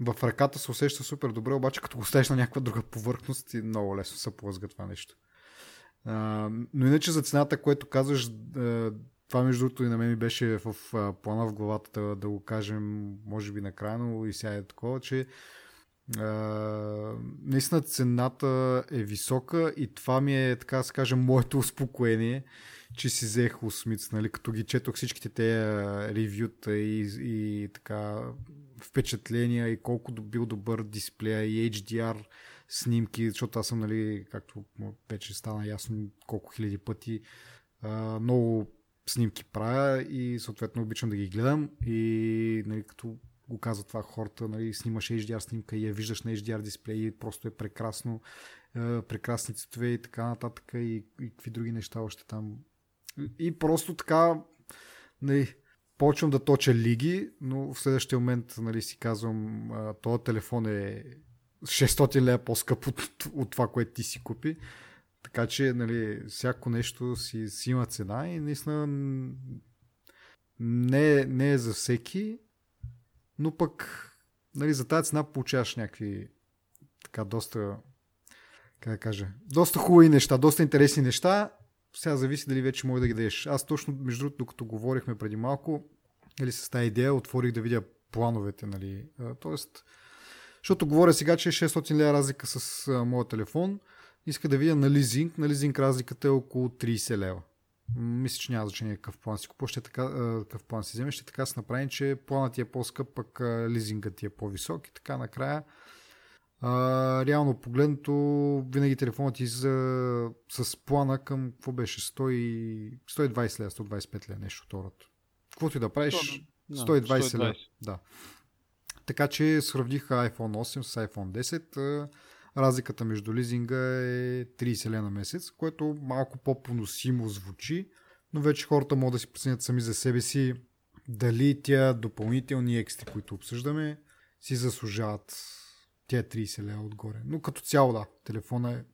в ръката се усеща супер добре, обаче като го ставиш на някаква друга повърхност и много лесно се плъзга това нещо. А, но иначе за цената, което казваш, това между другото и на мен ми беше в плана в главата да, да го кажем, може би накрая, но и сега е такова, че а, наистина цената е висока и това ми е, така да се каже, моето успокоение, че си взех осмиц, нали, като ги четох всичките те ревюта и, и така впечатления и колко бил добър дисплея и HDR снимки, защото аз съм, нали, както вече стана ясно колко хиляди пъти, а, много снимки правя и съответно обичам да ги гледам и нали, като го казва това хората, нали, снимаш HDR снимка и я виждаш на HDR дисплей и просто е прекрасно, прекрасни цветове и така нататък и, и какви други неща още там. И просто така нали, почвам да точа лиги, но в следващия момент нали, си казвам, този телефон е 600 лея по-скъп от, от това, което ти си купи. Така че, нали, всяко нещо си, си има цена и наистина не, не е за всеки, но пък нали, за тази цена получаваш някакви така доста как да кажа, доста хубави неща, доста интересни неща. Сега зависи дали вече може да ги дадеш. Аз точно, между другото, докато говорихме преди малко, нали, с тази идея, отворих да видя плановете, нали. Тоест, защото говоря сега, че е 600 лева разлика с моя телефон. Иска да видя на лизинг. На лизинг разликата е около 30 лева. Мисля, че няма значение какъв план си купуваш, какъв план си вземеш, ще така се направи, че планът ти е по-скъп, пък лизингът ти е по-висок и така накрая а, реално погледнато, винаги телефонът ти за, с плана към, какво беше, 100, 120 лева, 125 лева, нещо второто. Каквото и да правиш, 120, 120. лева. Да. Така че сравних iPhone 8 с iPhone 10. Разликата между лизинга е 30 лена на месец, което малко по-поносимо звучи, но вече хората могат да си преценят сами за себе си дали тя допълнителни екстри, които обсъждаме, си заслужават тя 30 лева отгоре. Но като цяло да, телефона е,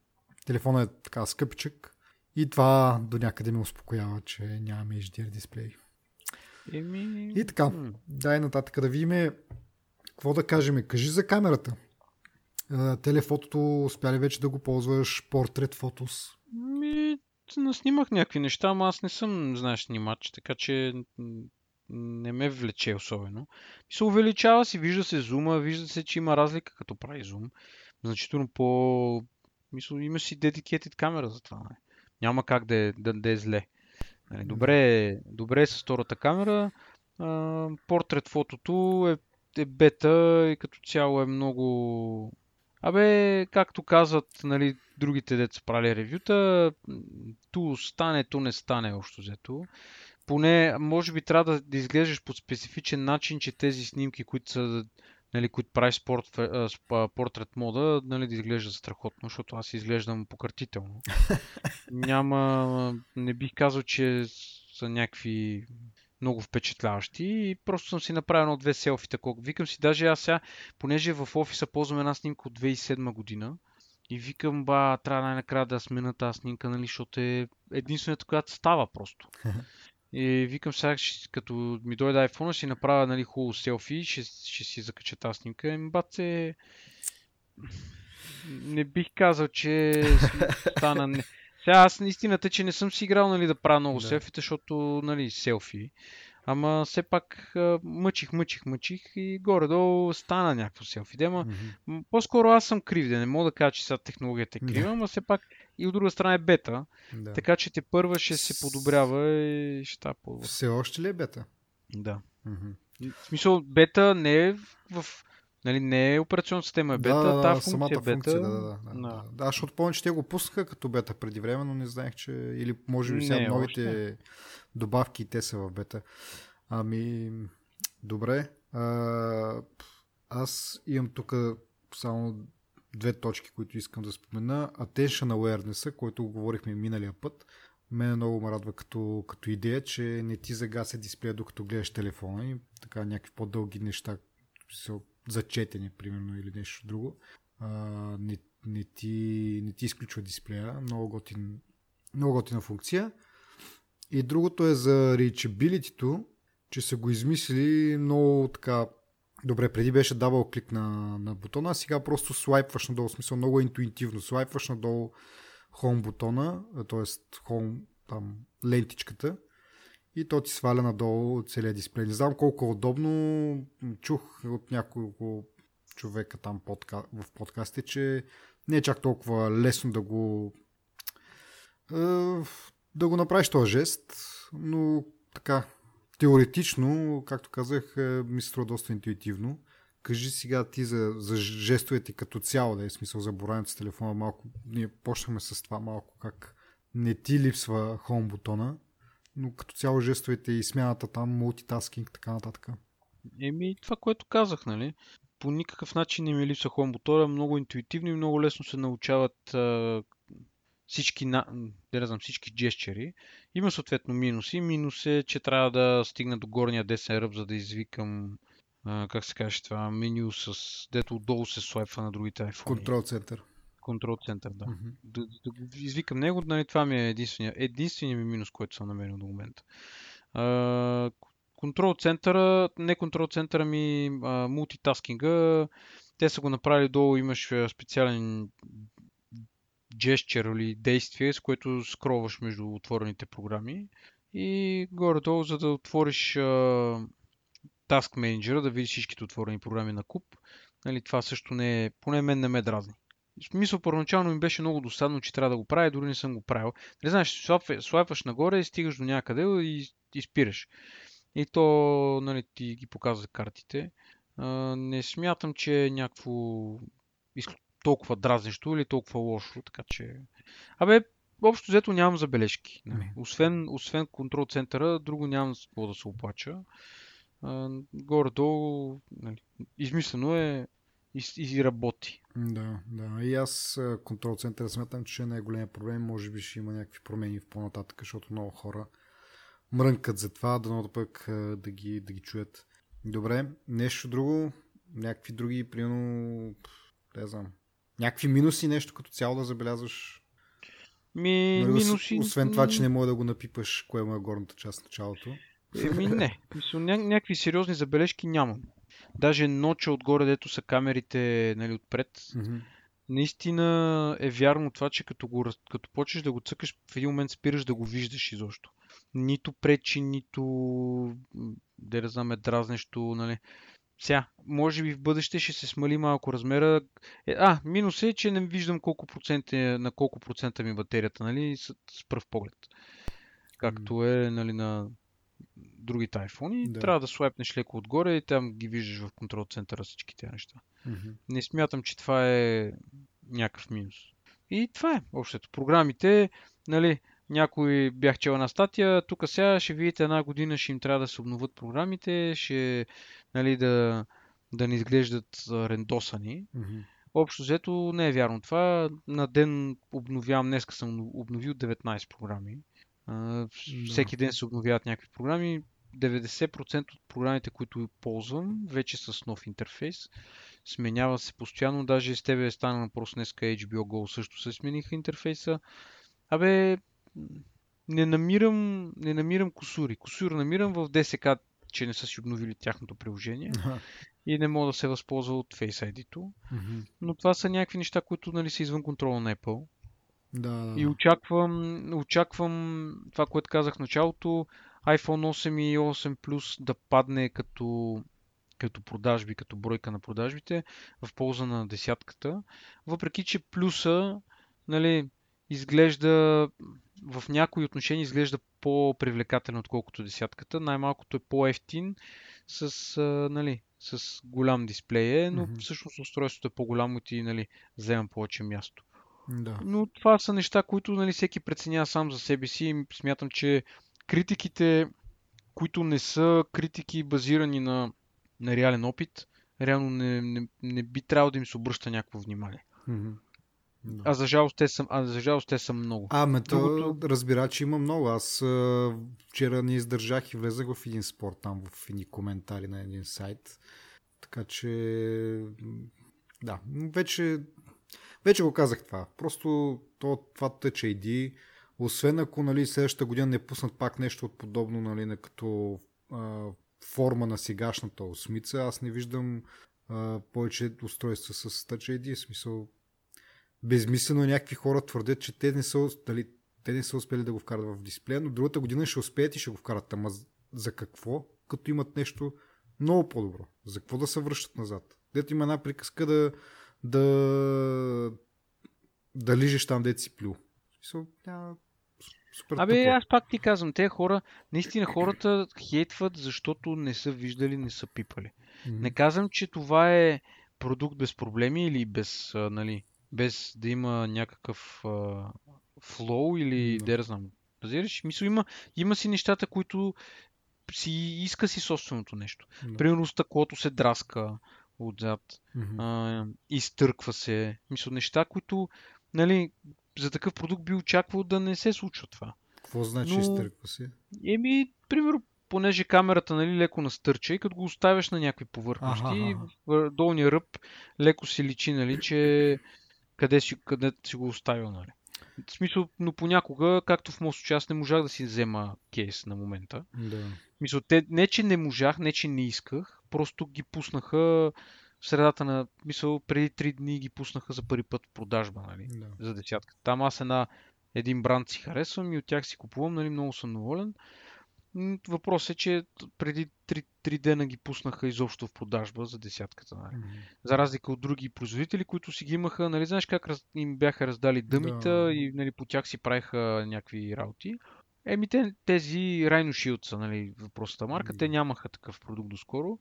телефона е така скъпчък и това до някъде ме успокоява, че нямаме HDR дисплей. Еми... И така, дай нататък да видим какво да кажем. Кажи за камерата. Телефотото успя ли вече да го ползваш? Портрет фотос? Ми, снимах някакви неща, ама аз не съм, знаеш, снимач, така че не ме влече особено. И се увеличава си, вижда се зума, вижда се, че има разлика като прави зум. Значително по... Мисля, има си dedicated камера за това. Не? Няма как да е, да, да е зле. Нали, добре, добре е с втората камера. портрет фотото е, е бета и като цяло е много... Абе, както казват нали, другите деца правили ревюта, ту стане, ту не стане общо взето поне, може би трябва да, изглеждаш по специфичен начин, че тези снимки, които са нали, които правиш спорт, портрет мода, нали, да изглежда страхотно, защото аз изглеждам пократително. Няма, не бих казал, че са някакви много впечатляващи и просто съм си направил едно две селфита. Колко. Викам си, даже аз сега, понеже в офиса ползвам една снимка от 2007 година и викам, ба, трябва най-накрая да смена тази снимка, нали, защото е единствената, която става просто. И викам сега, като ми дойде iPhone, ще направя нали, хубаво селфи, ще, ще си закача тази снимка. Еми, баце, не бих казал, че стана... Не... Сега аз истината, че не съм си играл нали, да правя много да. селфита, защото нали, селфи. Ама все пак мъчих, мъчих, мъчих и горе-долу стана някакво селфи. Дема, mm-hmm. по-скоро аз съм крив, да не мога да кажа, че сега технологията е крива, но все пак и от друга страна е бета. Да. Така че те първа ще се подобрява и ще по Все още ли е бета? Да. Mm-hmm. В смисъл, бета не е в... Нали, не е операционна система, е бета, да, да, да, функция, самата бета. Функция, да, да, да. да. да защото помня, че те го пуснаха като бета преди време, но не знаех, че... Или може би сега не, новите още. добавки те са в бета. Ами, добре. А, аз имам тук само две точки, които искам да спомена. Attention awareness, който говорихме миналия път. Мене много ме радва като, като идея, че не ти загася дисплея докато гледаш телефона и така някакви по-дълги неща са зачетени, примерно, или нещо друго. А, не, не, ти, не ти изключва дисплея. Много готин, много готина функция. И другото е за reachability че са го измислили много така Добре, преди беше давал клик на, на бутона, а сега просто слайпваш надолу, в смисъл много интуитивно. Слайпваш надолу home бутона, т.е. home там лентичката и то ти сваля надолу целият дисплей. Не знам колко е удобно. Чух от няколко човека там подка... в подкастите, че не е чак толкова лесно да го да го направиш този жест, но така теоретично, както казах, е, ми се струва доста интуитивно. Кажи сега ти за, за жестовете като цяло, да е смисъл за боравенето с телефона малко. Ние почнахме с това малко как не ти липсва хом бутона, но като цяло жестовете и смяната там, мултитаскинг, така нататък. Еми, това, което казах, нали? По никакъв начин не ми хом бутона, много интуитивно и много лесно се научават а, всички, на, не знам, всички джесчери. Има съответно минуси. Минус е, че трябва да стигна до горния десен ръб, за да извикам а, как се каже това, меню с дето отдолу се слайпва на другите iPhone. Контрол център. Контрол център, да. Mm-hmm. Да, да, да извикам него, нали, това ми е единствения, единствения ми минус, който съм намерил до момента. контрол центъра, не контрол центъра ми, а, мултитаскинга, те са го направили долу, имаш специален gesture или действие, с което скроваш между отворените програми. И горе-долу, за да отвориш а, Task Manager, да видиш всичките отворени програми на куп, нали, това също не е, поне мен не ме дразни. В смисъл, първоначално ми беше много досадно, че трябва да го правя, дори не съм го правил. Не знаеш, слайпваш нагоре и стигаш до някъде и, и спираш. И то, нали, ти ги показва картите. А, не смятам, че е някакво толкова дразнещо или толкова лошо, така че... Абе, общо взето нямам забележки. Нали. Освен, освен контрол центъра, друго нямам с какво да се оплача. горе-долу, нали, измислено е и, и работи. Да, да. И аз контрол центъра смятам, че не е големия проблем. Може би ще има някакви промени в по-нататък, защото много хора мрънкат за това, да пък да ги, да ги чуят. Добре, нещо друго, някакви други, примерно, не знам, някакви минуси, нещо като цяло да забелязваш? Ми, нали, минуси... Освен това, че не може да го напипаш, кое му е горната част в началото. Еми не. Ня- някакви сериозни забележки нямам. Даже ноча отгоре, дето са камерите нали, отпред, mm-hmm. наистина е вярно това, че като, го, като почнеш да го цъкаш, в един момент спираш да го виждаш изобщо. Нито пречи, нито да не знам, е дразнещо, нали. Сега, може би в бъдеще ще се смали малко размера. Е, а, минус е, че не виждам колко процент е, на колко процента ми батерията, нали, с, с пръв поглед. Както е, нали, на другите iPhone. Да. Трябва да слайпнеш леко отгоре и там ги виждаш в контрол центъра всички тези неща. Mm-hmm. Не смятам, че това е някакъв минус. И това е общото. Програмите, нали, някой бях чел на статия, тук сега ще видите една година ще им трябва да се обновят програмите, ще нали, да, да не изглеждат рендосани. Mm-hmm. Общо взето не е вярно това. На ден обновявам, днеска съм обновил 19 програми. Всеки ден се обновяват някакви програми. 90% от програмите, които ползвам, вече с нов интерфейс. Сменява се постоянно. Даже с тебе е стана въпрос днеска HBO Go също се смениха интерфейса. Абе, не намирам, не намирам косури. Косур намирам в DSK, че не са си обновили тяхното приложение и не мога да се възползва от Face ID-то. Но това са някакви неща, които нали, са извън контрола на Apple. Да, да. И очаквам, очаквам това, което казах в началото, iPhone 8 и 8 Plus да падне като, като продажби, като бройка на продажбите в полза на десятката. Въпреки, че плюса нали, изглежда в някои отношения изглежда по-привлекателен, отколкото десятката. Най-малкото е по-ефтин с, нали, с голям дисплей, но mm-hmm. всъщност устройството е по-голямо и ти нали, взема повече място. Да. Но това са неща, които нали, всеки преценява сам за себе си и смятам, че критиките, които не са критики базирани на, на реален опит, реално не, не, не би трябвало да им се обръща някакво внимание. Mm-hmm. А за жалост те са, а за жалост те са много. А, ме то Другото... разбира, че има много. Аз а, вчера не издържах и влезах в един спорт там, в едни коментари на един сайт. Така че, да, вече, вече го казах това. Просто то, това Touch ID освен ако нали, следващата година не пуснат пак нещо от подобно нали, на като а, форма на сегашната осмица, аз не виждам а, повече устройства с Touch ID. В смисъл, безмислено е някакви хора твърдят, че те не са, дали, те не са успели да го вкарат в дисплея, но другата година ще успеят и ще го вкарат. Ама за какво? Като имат нещо много по-добро. За какво да се връщат назад? Дето има една приказка да, да, да лижеш там, дете си плю. Няма Супер Абе, тъпо. аз пак ти казвам, те хора, наистина хората хейтват, защото не са виждали, не са пипали. Mm-hmm. Не казвам, че това е продукт без проблеми или без, а, нали, без да има някакъв а, флоу или mm-hmm. да знам. Разбираш? Мисля, има, има си нещата, които си иска си собственото нещо. Mm-hmm. Примерно стъклото се драска отзад, mm-hmm. а, изтърква се. Мисля, неща, които нали, за такъв продукт би очаквал да не се случва това. Какво значи Но... изтърква се? Еми, примерно, понеже камерата нали, леко настърча и като го оставяш на някакви повърхности, ага, долния ръб леко се личи, нали, че къде си, къде си го оставил. Нали. В смисъл, но понякога, както в моят случай, аз не можах да си взема кейс на момента. Да. Мисъл, те, не, че не можах, не, че не исках, просто ги пуснаха в средата на, мисъл, преди 3 дни ги пуснаха за първи път в продажба, нали, да. за десятка. Там аз една, един бранд си харесвам и от тях си купувам, нали, много съм доволен. Въпросът е, че преди 3, 3 дена ги пуснаха изобщо в продажба за десятката. Нали. Mm-hmm. За разлика от други производители, които си ги имаха, нали, знаеш как раз, им бяха раздали дъмита да. и нали, по тях си правиха някакви работи. Еми те, тези Rhino Shield са, нали, въпросата марка, те нямаха такъв продукт доскоро.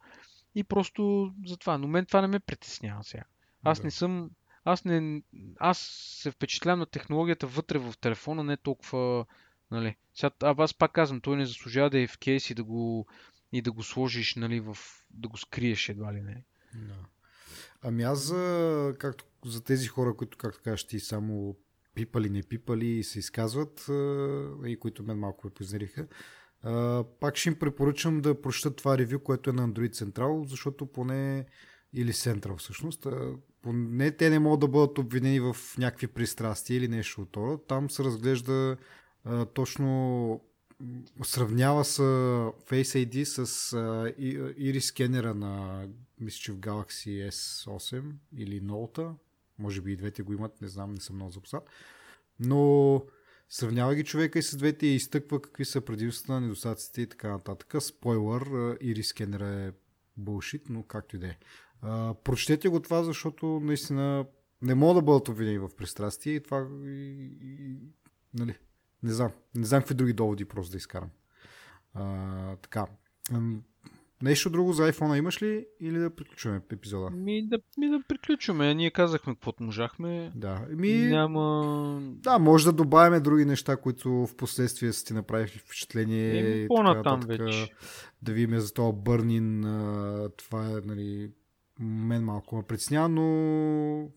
И просто за това. Но мен това не ме притеснява сега. Аз да. не съм. Аз не. Аз се впечатлявам на технологията вътре в телефона, не толкова. Нали. Сега, а аз пак казвам, той не заслужава да е в кейс и да го, и да го сложиш, нали, в, да го скриеш едва ли не. Да. Ами аз за, както, за тези хора, които, както кажеш ти, само пипали, не пипали и се изказват, и които мен малко ме познериха, Uh, пак ще им препоръчам да прочитат това ревю, което е на Android Central, защото поне или Central всъщност, поне те не могат да бъдат обвинени в някакви пристрастия или нещо от това. Там се разглежда точно сравнява се Face ID с uh, Iris скенера на мисля, че в Galaxy S8 или Note. Може би и двете го имат, не знам, не съм много запознат. Но Сравнява ги човека и с двете и изтъква какви са предимствата, недостатъците и така нататък. Спойлър, Ири скенера е булшит, но както и да е. Прочетете го това, защото наистина не мога да бъдат обвинени в пристрастие и това и, и, нали, не знам. Не знам какви други доводи просто да изкарам. А, така. Нещо друго за iPhone имаш ли или да приключваме епизода? Ми да, ми да приключваме. Ние казахме каквото можахме. Да. Ми... Няма... Да, може да добавяме други неща, които в последствие са ти направили впечатление. Е, по-натам вече. Да видим за това бърнин. Това е, нали, мен малко ме притеснява, но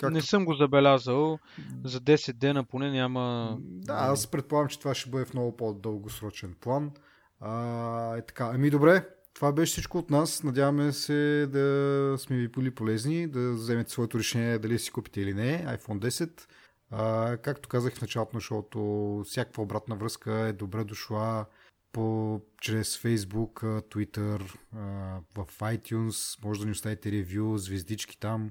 Както... Не съм го забелязал. За 10 дена поне няма... Да, аз предполагам, че това ще бъде в много по-дългосрочен план. А, е така. Ами добре, това беше всичко от нас. Надяваме се да сме ви били полезни, да вземете своето решение дали си купите или не iPhone 10. А, както казах в началото на шоуто, всякаква обратна връзка е добре дошла по, чрез Facebook, Twitter, в iTunes. Може да ни оставите ревю, звездички там.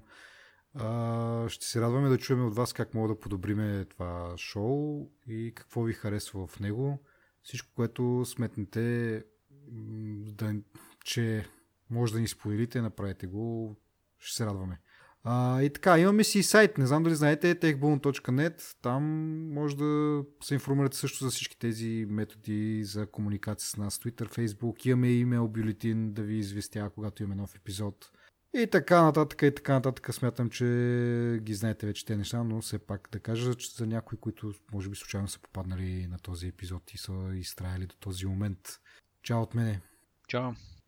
А, ще се радваме да чуем от вас как мога да подобриме това шоу и какво ви харесва в него. Всичко, което сметнете да, че може да ни споделите, направете го, ще се радваме. А, и така, имаме си сайт, не знам дали знаете, techboom.net, там може да се информирате също за всички тези методи за комуникация с нас, Twitter, Facebook, имаме имейл бюлетин да ви известява, когато имаме нов епизод. И така нататък, и така нататък. Смятам, че ги знаете вече те неща, но все пак да кажа, че за някои, които може би случайно са попаднали на този епизод и са изтраяли до този момент. Чао от мене. Чао.